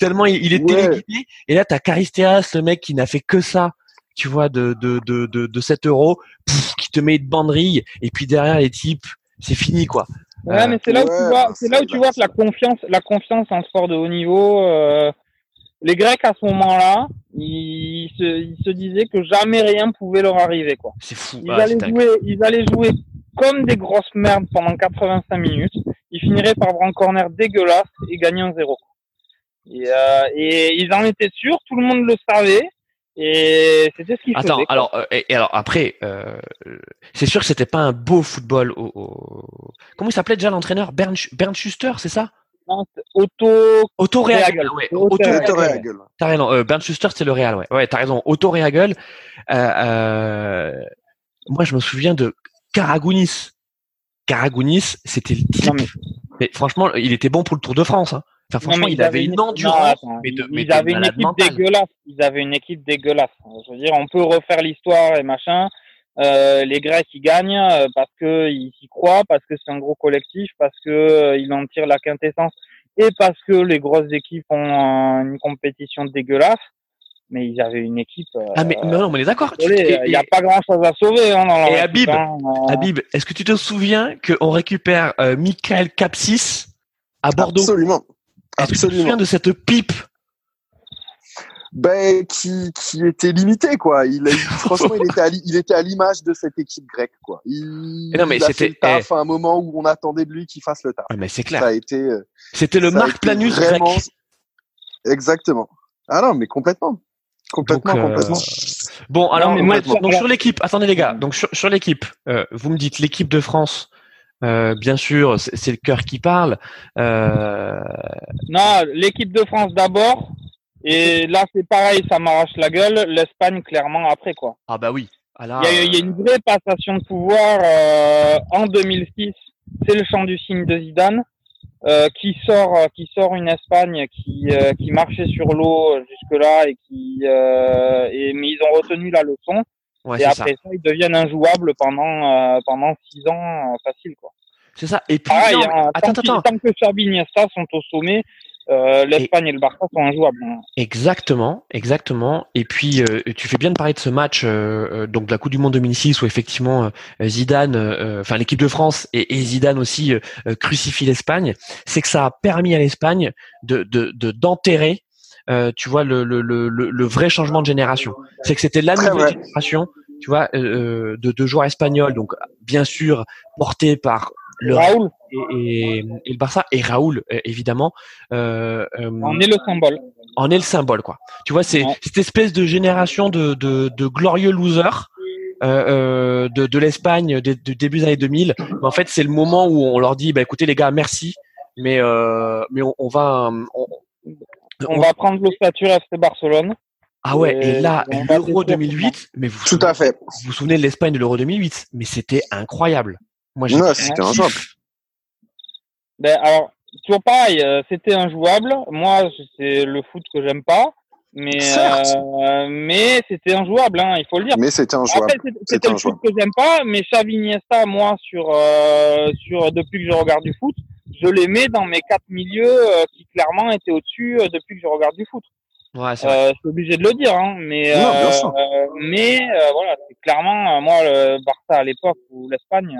Speaker 1: tellement il, est téléguidé. Et là, t'as Caristéas, le mec qui n'a fait que ça. Tu vois de de de de, de 7 euros, qui te met une banderille. Et puis derrière les types, c'est fini quoi.
Speaker 3: Ouais, mais c'est là où tu vois, c'est là où tu vois que la confiance, la confiance en sport de haut niveau, euh, les Grecs à ce moment-là, ils se, ils se disaient que jamais rien pouvait leur arriver, quoi.
Speaker 1: C'est fou.
Speaker 3: Ils allaient jouer, ils allaient jouer comme des grosses merdes pendant 85 minutes. Ils finiraient par avoir un corner dégueulasse et gagner un zéro. Et, euh, et ils en étaient sûrs, tout le monde le savait. Et c'était ce qu'il
Speaker 1: Attends, alors, euh, et, alors après, euh, c'est sûr que c'était pas un beau football. Au, au... Comment il s'appelait déjà l'entraîneur? Bern, Bern Schuster, c'est ça?
Speaker 3: Auto.
Speaker 1: Auto Reagel. Ouais. Auto Reagel. T'as raison. Euh, Bern Schuster, c'est le Real. Ouais, ouais t'as raison. Auto Reagel. Euh, moi, je me souviens de Karagounis. Karagounis, c'était le type. mais... franchement, il était bon pour le Tour de France. Hein franchement, il avait une endurance.
Speaker 3: ils avaient une équipe dégueulasse. Ils avaient une équipe dégueulasse. Je veux dire, on peut refaire l'histoire et machin. Euh, les Grecs ils gagnent euh, parce que ils y croient, parce que c'est un gros collectif, parce que euh, ils en tirent la quintessence. et parce que les grosses équipes ont une compétition dégueulasse mais ils avaient une équipe.
Speaker 1: ah mais, non, on est d'accord.
Speaker 3: Il n'y a pas grand chose à sauver. Hein, dans
Speaker 1: et Habib, hein, Habib, est-ce que tu te souviens qu'on récupère euh, Michael Capsis à Bordeaux?
Speaker 2: Absolument.
Speaker 1: Est-ce que tu te souviens de cette pipe?
Speaker 2: Ben, qui, qui était limité quoi. Il, franchement, il était à, il était à l'image de cette équipe grecque quoi. Il,
Speaker 1: non mais c'était
Speaker 2: à eh. un moment où on attendait de lui qu'il fasse le taf.
Speaker 1: Ah, mais c'est clair.
Speaker 2: Ça a été. Euh,
Speaker 1: c'était le Marc Planus vraiment... grec.
Speaker 2: Exactement. Ah non mais complètement. Complètement, euh, complètement.
Speaker 1: Bon, alors, donc sur l'équipe, attendez les gars, donc sur, l'équipe, euh, vous me dites l'équipe de France, euh, bien sûr, c'est le cœur qui parle.
Speaker 3: Non, l'équipe de France d'abord, et là c'est pareil, ça m'arrache la gueule. L'Espagne clairement après quoi.
Speaker 1: Ah bah oui.
Speaker 3: Ah il, y a, une vraie passation de pouvoir en 2006. C'est le champ du signe de Zidane. Euh, qui sort euh, qui sort une Espagne qui euh, qui marchait sur l'eau jusque là et qui et mais ils ont retenu la leçon et après ça. ils deviennent injouables pendant pendant six ans facile quoi.
Speaker 1: C'est ça. Et puis
Speaker 3: hein, attends, tant, attends. tant que Iniesta sont au sommet, euh, L'Espagne et... le Barça sont injouables. Hein.
Speaker 1: Exactement, exactement. Et puis euh, tu fais bien de parler de ce match, euh, donc de la Coupe du Monde 2006 où effectivement Zidane, enfin l'équipe de France et, Zidane aussi crucifient l'Espagne. C'est que ça a permis à l'Espagne de d'enterrer, tu vois, le, le, le, le, vrai changement de génération. C'est que c'était la nouvelle génération, tu vois, de, de joueurs espagnols, donc bien sûr portés par le
Speaker 3: Raoul
Speaker 1: et, le Barça et Raoul euh, évidemment.
Speaker 3: Euh, euh, en est le symbole.
Speaker 1: En est le symbole quoi. Tu vois, c'est cette espèce de génération de, de, de glorieux losers. Euh, de, de l'Espagne du début des années 2000. Mais en fait, c'est le moment où on leur dit, bah, écoutez les gars, merci, mais euh, mais on, on va
Speaker 3: on, on, va prendre l'ossature FC Barcelone.
Speaker 1: Ah ouais, et, là, l'Euro 2008, mais vous,
Speaker 2: tout à fait.
Speaker 1: Vous vous souvenez de l'Espagne de l'Euro 2008, mais c'était incroyable.
Speaker 2: Moi, non, c'était un
Speaker 3: ben, alors, toujours pareil, euh, c'était injouable. Moi, c'est le foot que j'aime pas. Mais, euh, mais c'était injouable, hein, il faut le dire.
Speaker 2: Mais c'était injouable.
Speaker 3: C'était le foot que j'aime pas, mais Xavi Iniesta, moi, sur, euh, sur, depuis que je regarde du foot, je les mets dans mes quatre milieux euh, qui clairement étaient au-dessus euh, depuis que je regarde du foot.
Speaker 1: Ouais, c'est euh,
Speaker 3: obligé de le dire, hein, mais mais voilà, c'est clairement moi le Barça à l'époque ou l'Espagne,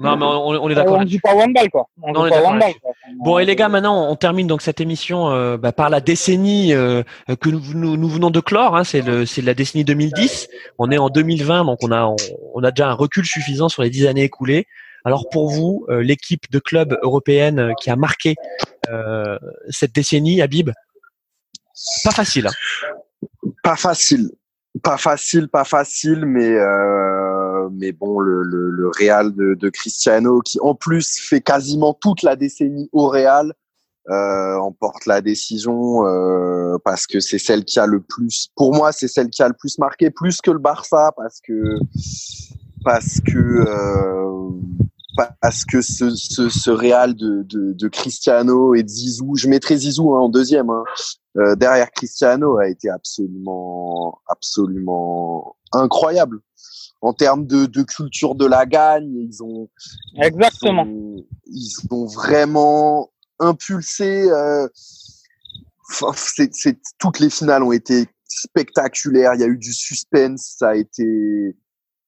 Speaker 1: non, mais on, est d'accord.
Speaker 3: On dit pas one ball, quoi. On non,
Speaker 1: pas one ball, Bon, et les gars, maintenant, on termine donc cette émission euh, bah, par la décennie euh, que nous, nous, venons de clore. Hein, c'est le, c'est la décennie 2010. On est en 2020, donc on a, on, a déjà un recul suffisant sur les dix années écoulées. Alors pour vous, euh, l'équipe de club européenne qui a marqué cette décennie, Habib, pas facile. Hein.
Speaker 2: Pas facile, pas facile, pas facile, mais mais bon, le, le, Real de, Cristiano, qui en plus fait quasiment toute la décennie au Real, euh, emporte la décision euh, parce que c'est celle qui a le plus, pour moi, c'est celle qui a le plus marqué, plus que le Barça, parce que parce que euh, parce que ce, ce, ce Real de, de, de, Cristiano et de Zizou, je mettrais Zizou hein, en deuxième, hein, euh, derrière Cristiano, a été absolument absolument incroyable en termes de, de, culture de la gagne. Ils ont
Speaker 3: exactement.
Speaker 2: Ils ont, vraiment impulsé. Euh, c'est, toutes les finales ont été spectaculaires. Il y a eu du suspense. Ça a été,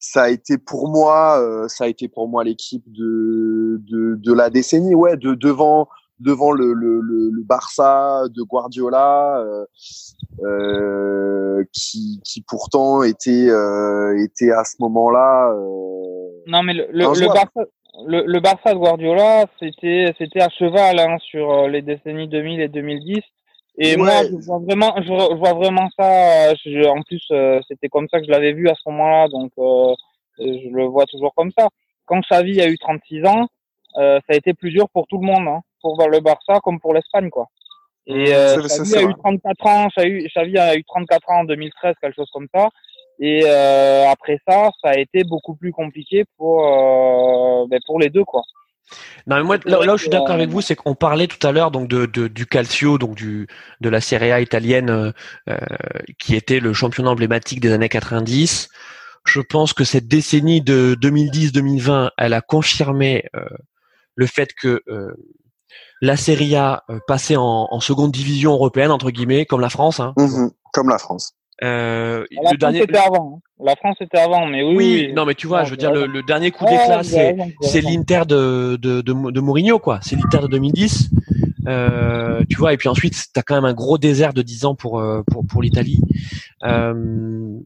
Speaker 2: ça a été pour moi, euh, ça a été pour moi l'équipe de, de, de la décennie. Ouais, de devant devant le, le, le, Barça de Guardiola, euh, euh, qui, qui pourtant était, euh, était à ce moment-là. Euh,
Speaker 3: non, mais le, le, Barça, le, Barça de Guardiola, c'était, c'était à cheval hein, sur euh, les décennies 2000 et 2010. Et moi, je vois vraiment, je vois vraiment ça. en plus, c'était comme ça que je l'avais vu à ce moment-là, donc je le vois toujours comme ça. Quand Xavi a eu 36 ans, ça a été plus dur pour tout le monde. Hein pour le Barça comme pour l'Espagne, quoi. Et mmh, euh, Xavi a eu 34 ans, Xavi, a eu 34 ans en 2013, quelque chose comme ça. Et euh, après ça, ça a été beaucoup plus compliqué pour euh, ben pour les deux, quoi.
Speaker 1: Non, mais moi, là, où je suis d'accord avec vous, c'est qu'on parlait tout à l'heure donc de, de, du Calcio, donc du de la Serie A italienne, euh, euh qui était le championnat emblématique des années 90. Je pense que cette décennie de 2010-2020, elle a confirmé euh, le fait que la Serie A passait en, en, seconde division européenne entre guillemets, comme la France. Hein.
Speaker 2: Mhm, comme la France.
Speaker 3: Euh, la le France dernier... était avant. Hein. La France était avant, mais oui.
Speaker 1: Oui, non, mais tu vois, je veux dire, le, dernier coup d'éclat, c'est c'est l'Inter de, de, de, de, Mourinho, quoi. C'est l'Inter de 2010. Euh, tu vois, et puis ensuite, tu as quand même un gros désert de 10 ans pour euh, pour, pour l'Italie. Euh,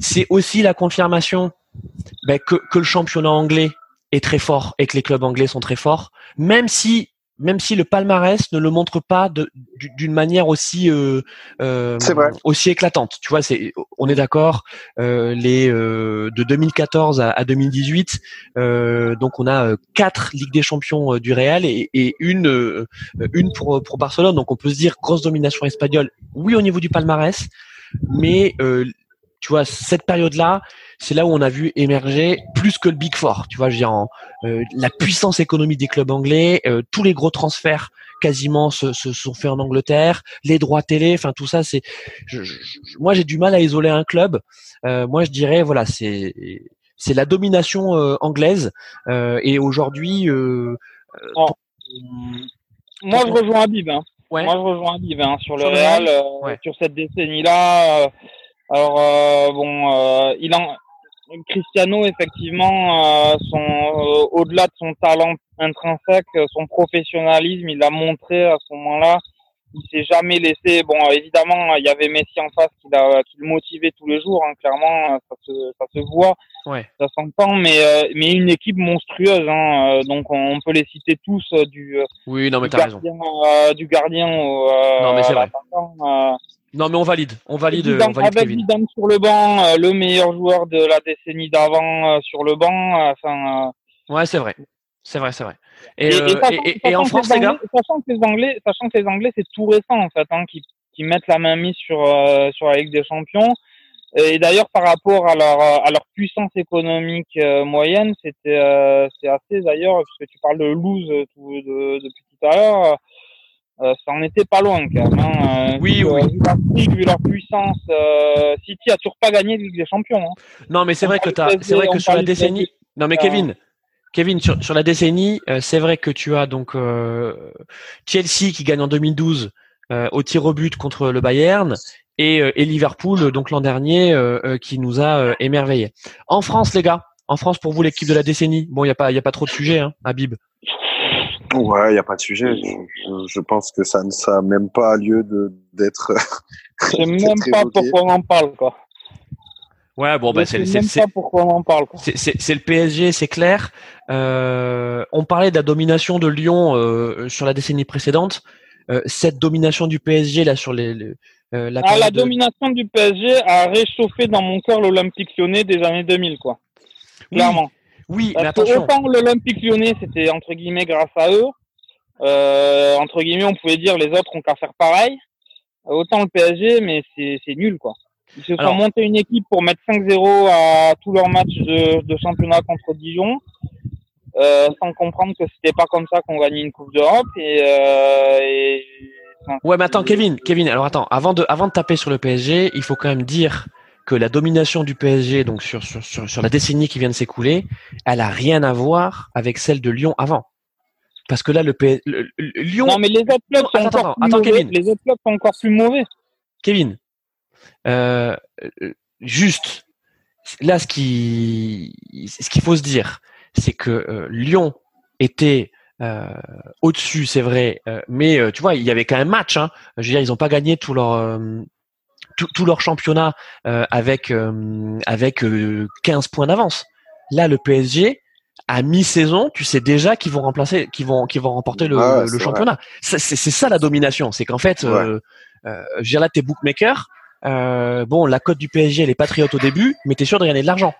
Speaker 1: c'est aussi la confirmation ben, que, que le championnat anglais est très fort et que les clubs anglais sont très forts, même si même si le palmarès ne le montre pas d'une manière aussi euh, euh, aussi éclatante. Tu vois, c'est on est d'accord. Euh, les euh, de 2014 à, à 2018, euh, donc on a euh, quatre Ligues des Champions du Real et, et une une pour pour Barcelone. Donc on peut se dire grosse domination espagnole. Oui, au niveau du palmarès, mais vois cette période-là, c'est là où on a vu émerger plus que le Big Four. Tu vois, je veux dire, euh, la puissance économique des clubs anglais, euh, tous les gros transferts quasiment se, se, sont faits en Angleterre, les droits télé, enfin tout ça, c'est. moi, j'ai du mal à isoler un club. Euh, moi, je dirais, voilà, c'est c'est la domination anglaise et aujourd'hui.
Speaker 3: Oh. Moi, je rejoins Abib. Hein. Moi, je rejoins hein, sur le Real, sur cette décennie-là. Alors bon, il en Cristiano, effectivement, euh, son, euh, au-delà de son talent intrinsèque, euh, son professionnalisme, il a montré à ce moment-là. Il s'est jamais laissé. Bon, évidemment, il y avait Messi en face qui, l'a, qui le motivait tous les jours. Hein, clairement, ça se, ça se voit,
Speaker 1: ouais.
Speaker 3: ça s'entend. Mais, mais une équipe monstrueuse. Hein, donc, on peut les citer tous du.
Speaker 1: Oui, non, mais
Speaker 3: du
Speaker 1: gardien,
Speaker 3: raison. du gardien au.
Speaker 1: non, mais c'est vrai. Non, mais on valide. On valide. on valide
Speaker 3: avec Zidane sur le banc, euh, le meilleur joueur de la décennie d'avant euh, sur le banc. Euh, enfin.
Speaker 1: ouais, c'est vrai. C'est vrai, c'est vrai. Et, et, et, en France, les gars
Speaker 3: Sachant que les Anglais, sachant que les Anglais, c'est tout récent en fait, hein, qui, qui mettent la main mise sur sur la Ligue des Champions. Et d'ailleurs, par rapport à leur à leur puissance économique moyenne, c'était c'est assez d'ailleurs, puisque tu parles de lose depuis tout à l'heure euh, ça en était pas loin quand même. Hein.
Speaker 1: Oui, oui.
Speaker 3: Vu leur, vu leur puissance, euh, City a toujours pas gagné de Ligue des Champions. Hein.
Speaker 1: Non, mais c'est vrai que c'est vrai que sur la décennie. Non, mais Kevin, Kevin, sur, sur la décennie, euh, c'est vrai que tu as donc euh, Chelsea qui gagne en 2012 euh, au tir au but contre le Bayern et, et Liverpool donc l'an dernier qui nous a émerveillés. En France, les gars, en France pour vous l'équipe de la décennie. Bon, il y a pas il y a pas trop de sujets, hein, Habib.
Speaker 2: Ouais, il n'y a pas de sujet. Je, je, pense que ça ne a même pas lieu d'être.
Speaker 3: Je sais même pas pourquoi on en parle, quoi.
Speaker 1: Ouais, bon, bah, c'est
Speaker 3: c'est pourquoi on en parle.
Speaker 1: C'est le PSG, c'est clair. Euh, on parlait de la domination de Lyon euh, sur la décennie précédente. Euh, cette domination du PSG là sur les,
Speaker 3: euh, la, ah, la domination du PSG a réchauffé dans mon cœur l'Olympique Lyonnais des années 2000, quoi. Clairement.
Speaker 1: Oui, mais attention.
Speaker 3: autant l'Olympique lyonnais, c'était entre guillemets grâce à eux. Euh, entre guillemets, on pouvait dire les autres ont qu'à faire pareil. Autant le PSG, mais c'est nul, quoi. Ils se sont montés une équipe pour mettre 5-0 à tous leurs matchs de, de championnat contre Dijon, euh, sans comprendre que c'était pas comme ça qu'on gagnait une Coupe d'Europe. Et, euh, et,
Speaker 1: ouais, mais attends, Kevin, Kevin, alors attends, avant de, avant de taper sur le PSG, il faut quand même dire que la domination du PSG, donc sur, sur, sur, sur la décennie qui vient de s'écouler, elle a rien à voir avec celle de Lyon avant. Parce que là, le, PSG, Lyon.
Speaker 3: Non, mais les autres clubs sont encore plus mauvais. Kevin. Les autres clubs sont encore plus mauvais.
Speaker 1: Kevin, euh, juste là, ce qui, ce qu'il faut se dire, c'est que euh, Lyon était euh, au-dessus, c'est vrai, mais tu vois, il y avait quand même match. Hein. Je veux dire, ils n'ont pas gagné tout leur euh, tout, leur championnat euh, avec euh, avec 15 euh, points d'avance. Là, le PSG à mi-saison, tu sais déjà qu'ils vont remplacer, qu'ils vont, qu'ils vont remporter le, le championnat. C'est ça la domination, c'est qu'en fait, ouais. euh, là t'es bookmaker. bon, la cote du PSG elle est patriote au début, mais t'es sûr de gagner de l'argent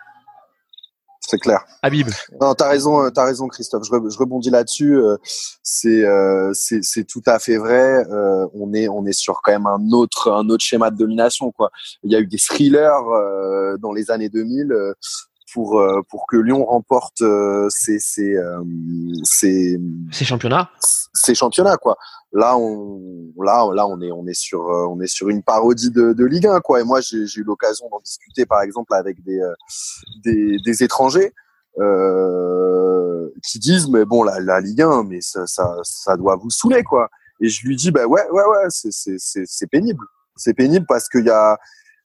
Speaker 2: c'est clair.
Speaker 1: Habib.
Speaker 2: Non, t'as raison, euh, t'as raison, Christophe. Je, rebondis là-dessus. Euh, c'est, euh, c'est, c'est tout à fait vrai. on est, on est sur quand même un autre, un autre schéma de domination, quoi. Il y a eu des thrillers dans les années 2000 pour pour que Lyon remporte ses, ses, ses,
Speaker 1: ses championnats.
Speaker 2: Ses championnats, quoi. Là, on, là, là, on est, on est sur, on est sur une parodie de, de Ligue 1, quoi. Et moi, j'ai, j'ai eu l'occasion d'en discuter, par exemple, avec des, des, des étrangers. Euh, qui disent mais bon la, la Ligue 1 mais ça, ça, ça doit vous saouler quoi. Et je lui dis bah ouais ouais ouais c'est c'est c'est pénible c'est pénible parce qu'il y a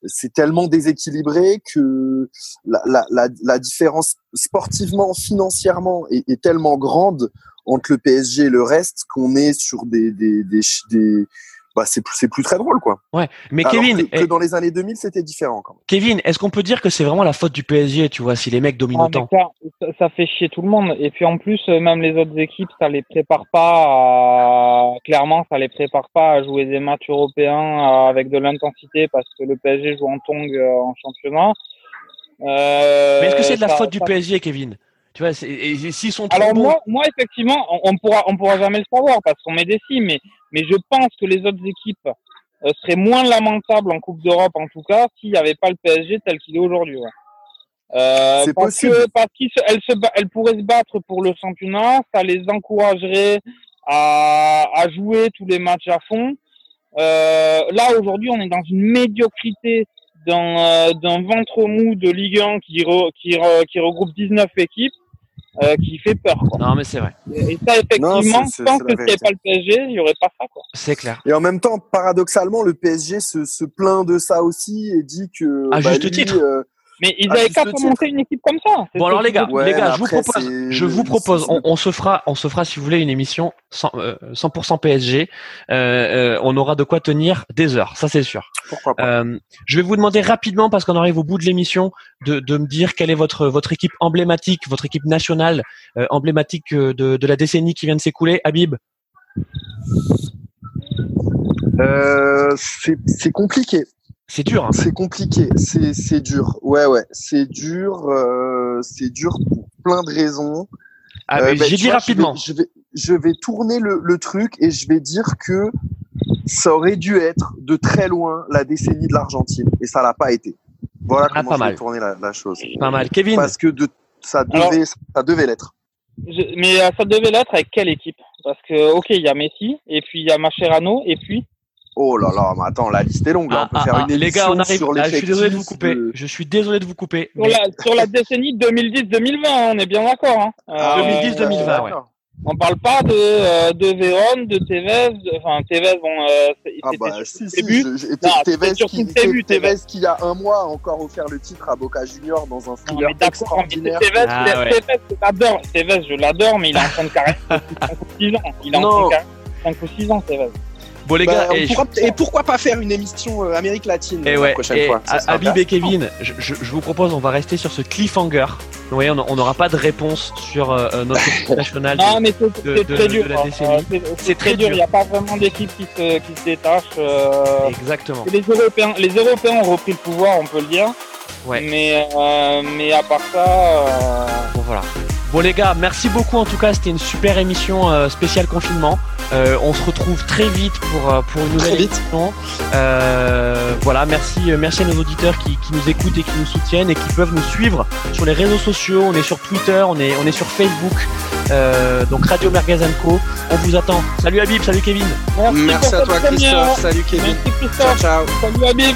Speaker 2: c'est tellement déséquilibré que la, la, différence sportivement, financièrement est, tellement grande entre le PSG et le reste qu'on est sur des, des, des, des bah c'est plus, c'est plus très drôle quoi.
Speaker 1: Ouais, mais Kevin,
Speaker 2: que, dans les années 2000 c'était différent quand même.
Speaker 1: Kevin, est-ce qu'on peut dire que c'est vraiment la faute du PSG, tu vois, si les mecs dominent ah, autant
Speaker 3: ça, ça, fait chier tout le monde et puis en plus euh, même les autres équipes ça les prépare pas à... clairement ça les prépare pas à jouer des matchs européens avec de l'intensité parce que le PSG joue en tong euh, en championnat.
Speaker 1: Euh, mais est-ce que c'est de la faute du PSG, Kevin? Tu vois, s'ils sont
Speaker 3: Alors moi, moi effectivement, on, on, pourra, on pourra jamais le savoir parce qu'on met des si, mais mais je pense que les autres équipes euh, seraient moins lamentables en Coupe d'Europe, en tout cas, s'il n'y avait pas le PSG tel qu'il est aujourd'hui. Ouais. Euh, c'est possible. Que, parce qu'elles se, elles pourraient se battre pour le championnat, ça les encouragerait à, à jouer tous les matchs à fond. Euh, là, aujourd'hui, on est dans une médiocrité d'un, euh, d'un ventre mou de Ligue 1 qui, qui, qui regroupe 19 équipes. Euh, qui fait peur. Quoi.
Speaker 1: Non, mais c'est vrai.
Speaker 3: Et ça, effectivement, tant que ce pas le PSG, il n'y aurait pas ça. Quoi.
Speaker 1: C'est clair.
Speaker 2: Et en même temps, paradoxalement, le PSG se, se plaint de ça aussi et dit que.
Speaker 1: À bah, juste titre. Euh,
Speaker 3: mais ils avaient qu'à monter une équipe comme ça.
Speaker 1: Bon alors les gars, les gars, je vous propose, je vous propose, on, on, se fera, on se fera si vous voulez une émission 100%, euh, PSG. Euh, euh, on aura de quoi tenir des heures, ça c'est sûr.
Speaker 2: Pourquoi pas.
Speaker 1: Euh, je vais vous demander rapidement parce qu'on arrive au bout de l'émission de, de me dire quelle est votre votre équipe emblématique, votre équipe nationale euh, emblématique de, de la décennie qui vient de s'écouler. Habib.
Speaker 2: c'est compliqué.
Speaker 1: C'est dur. Hein.
Speaker 2: C'est compliqué, c'est c'est dur. Ouais ouais, c'est dur, euh, c'est dur pour plein de raisons.
Speaker 1: Ah, euh, bah, j'ai dit rapidement.
Speaker 2: Je vais, je vais, tourner le, le, truc et je vais dire que ça aurait dû être de très loin la décennie de l'Argentine et ça l'a pas été. Voilà ah, comment je vais tourner la, la, chose.
Speaker 1: Pas mal, Kevin.
Speaker 2: Parce que de, ça devait, ça devait l'être.
Speaker 3: Mais euh, ça devait l'être avec quelle équipe? Parce que ok, il y a Messi et puis il y a Mascherano et puis
Speaker 2: Oh là là, mais attends, la liste est longue. on peut faire une
Speaker 1: les gars, on arrive. Sur ah, je suis désolé de vous couper. Je suis désolé de vous couper.
Speaker 3: Sur, la, sur la, décennie 2010-2020, hein, on est bien d'accord. Hein.
Speaker 1: Euh, 2010-2020, ouais.
Speaker 3: On parle pas de euh, de Véron, de Tevez, enfin Tevez, bon, euh,
Speaker 2: ah bah, si, si, début. Je, Tevez, qui, début, Tevez, qui il y a un mois a encore offert le titre à Boca Junior dans un thriller extraordinaire.
Speaker 3: Tevez, ah, Tevez, je l'adore. Tevez, je l'adore, mais il a en train de carrière 5 ou 6 ans. Il a en train de 5 ou 6 ans, Tevez.
Speaker 1: Bon les gars,
Speaker 2: bah, et, pourquoi pas faire une émission euh, Amérique latine
Speaker 1: et la prochaine fois Habib et Kevin, je, je, vous propose, on va rester sur ce cliffhanger. Vous voyez, on n'aura pas de réponse sur euh, euh notre équipe nationale
Speaker 3: non, mais c'est très dur. Euh, c'est très dur. Il n'y a pas vraiment d'équipe qui se, qui se détache.
Speaker 1: Exactement.
Speaker 3: Les Européens, les Européens ont repris le pouvoir, on peut le dire. Ouais. Mais, mais à part ça.
Speaker 1: Bon voilà. Bon les gars, merci beaucoup en tout cas, c'était une super émission euh, spéciale confinement. Euh, on se retrouve très vite pour, euh, pour une nouvelle émission. Euh, voilà, merci, merci à nos auditeurs qui, qui, nous écoutent et qui nous soutiennent et qui peuvent nous suivre sur les réseaux sociaux. On est sur Twitter, on est, on est sur Facebook, donc Radio Co. On vous attend. Salut Habib, salut Kevin.
Speaker 2: Merci, à toi Christophe, salut Kevin.
Speaker 3: Merci Christophe. Ciao, ciao. Salut Habib.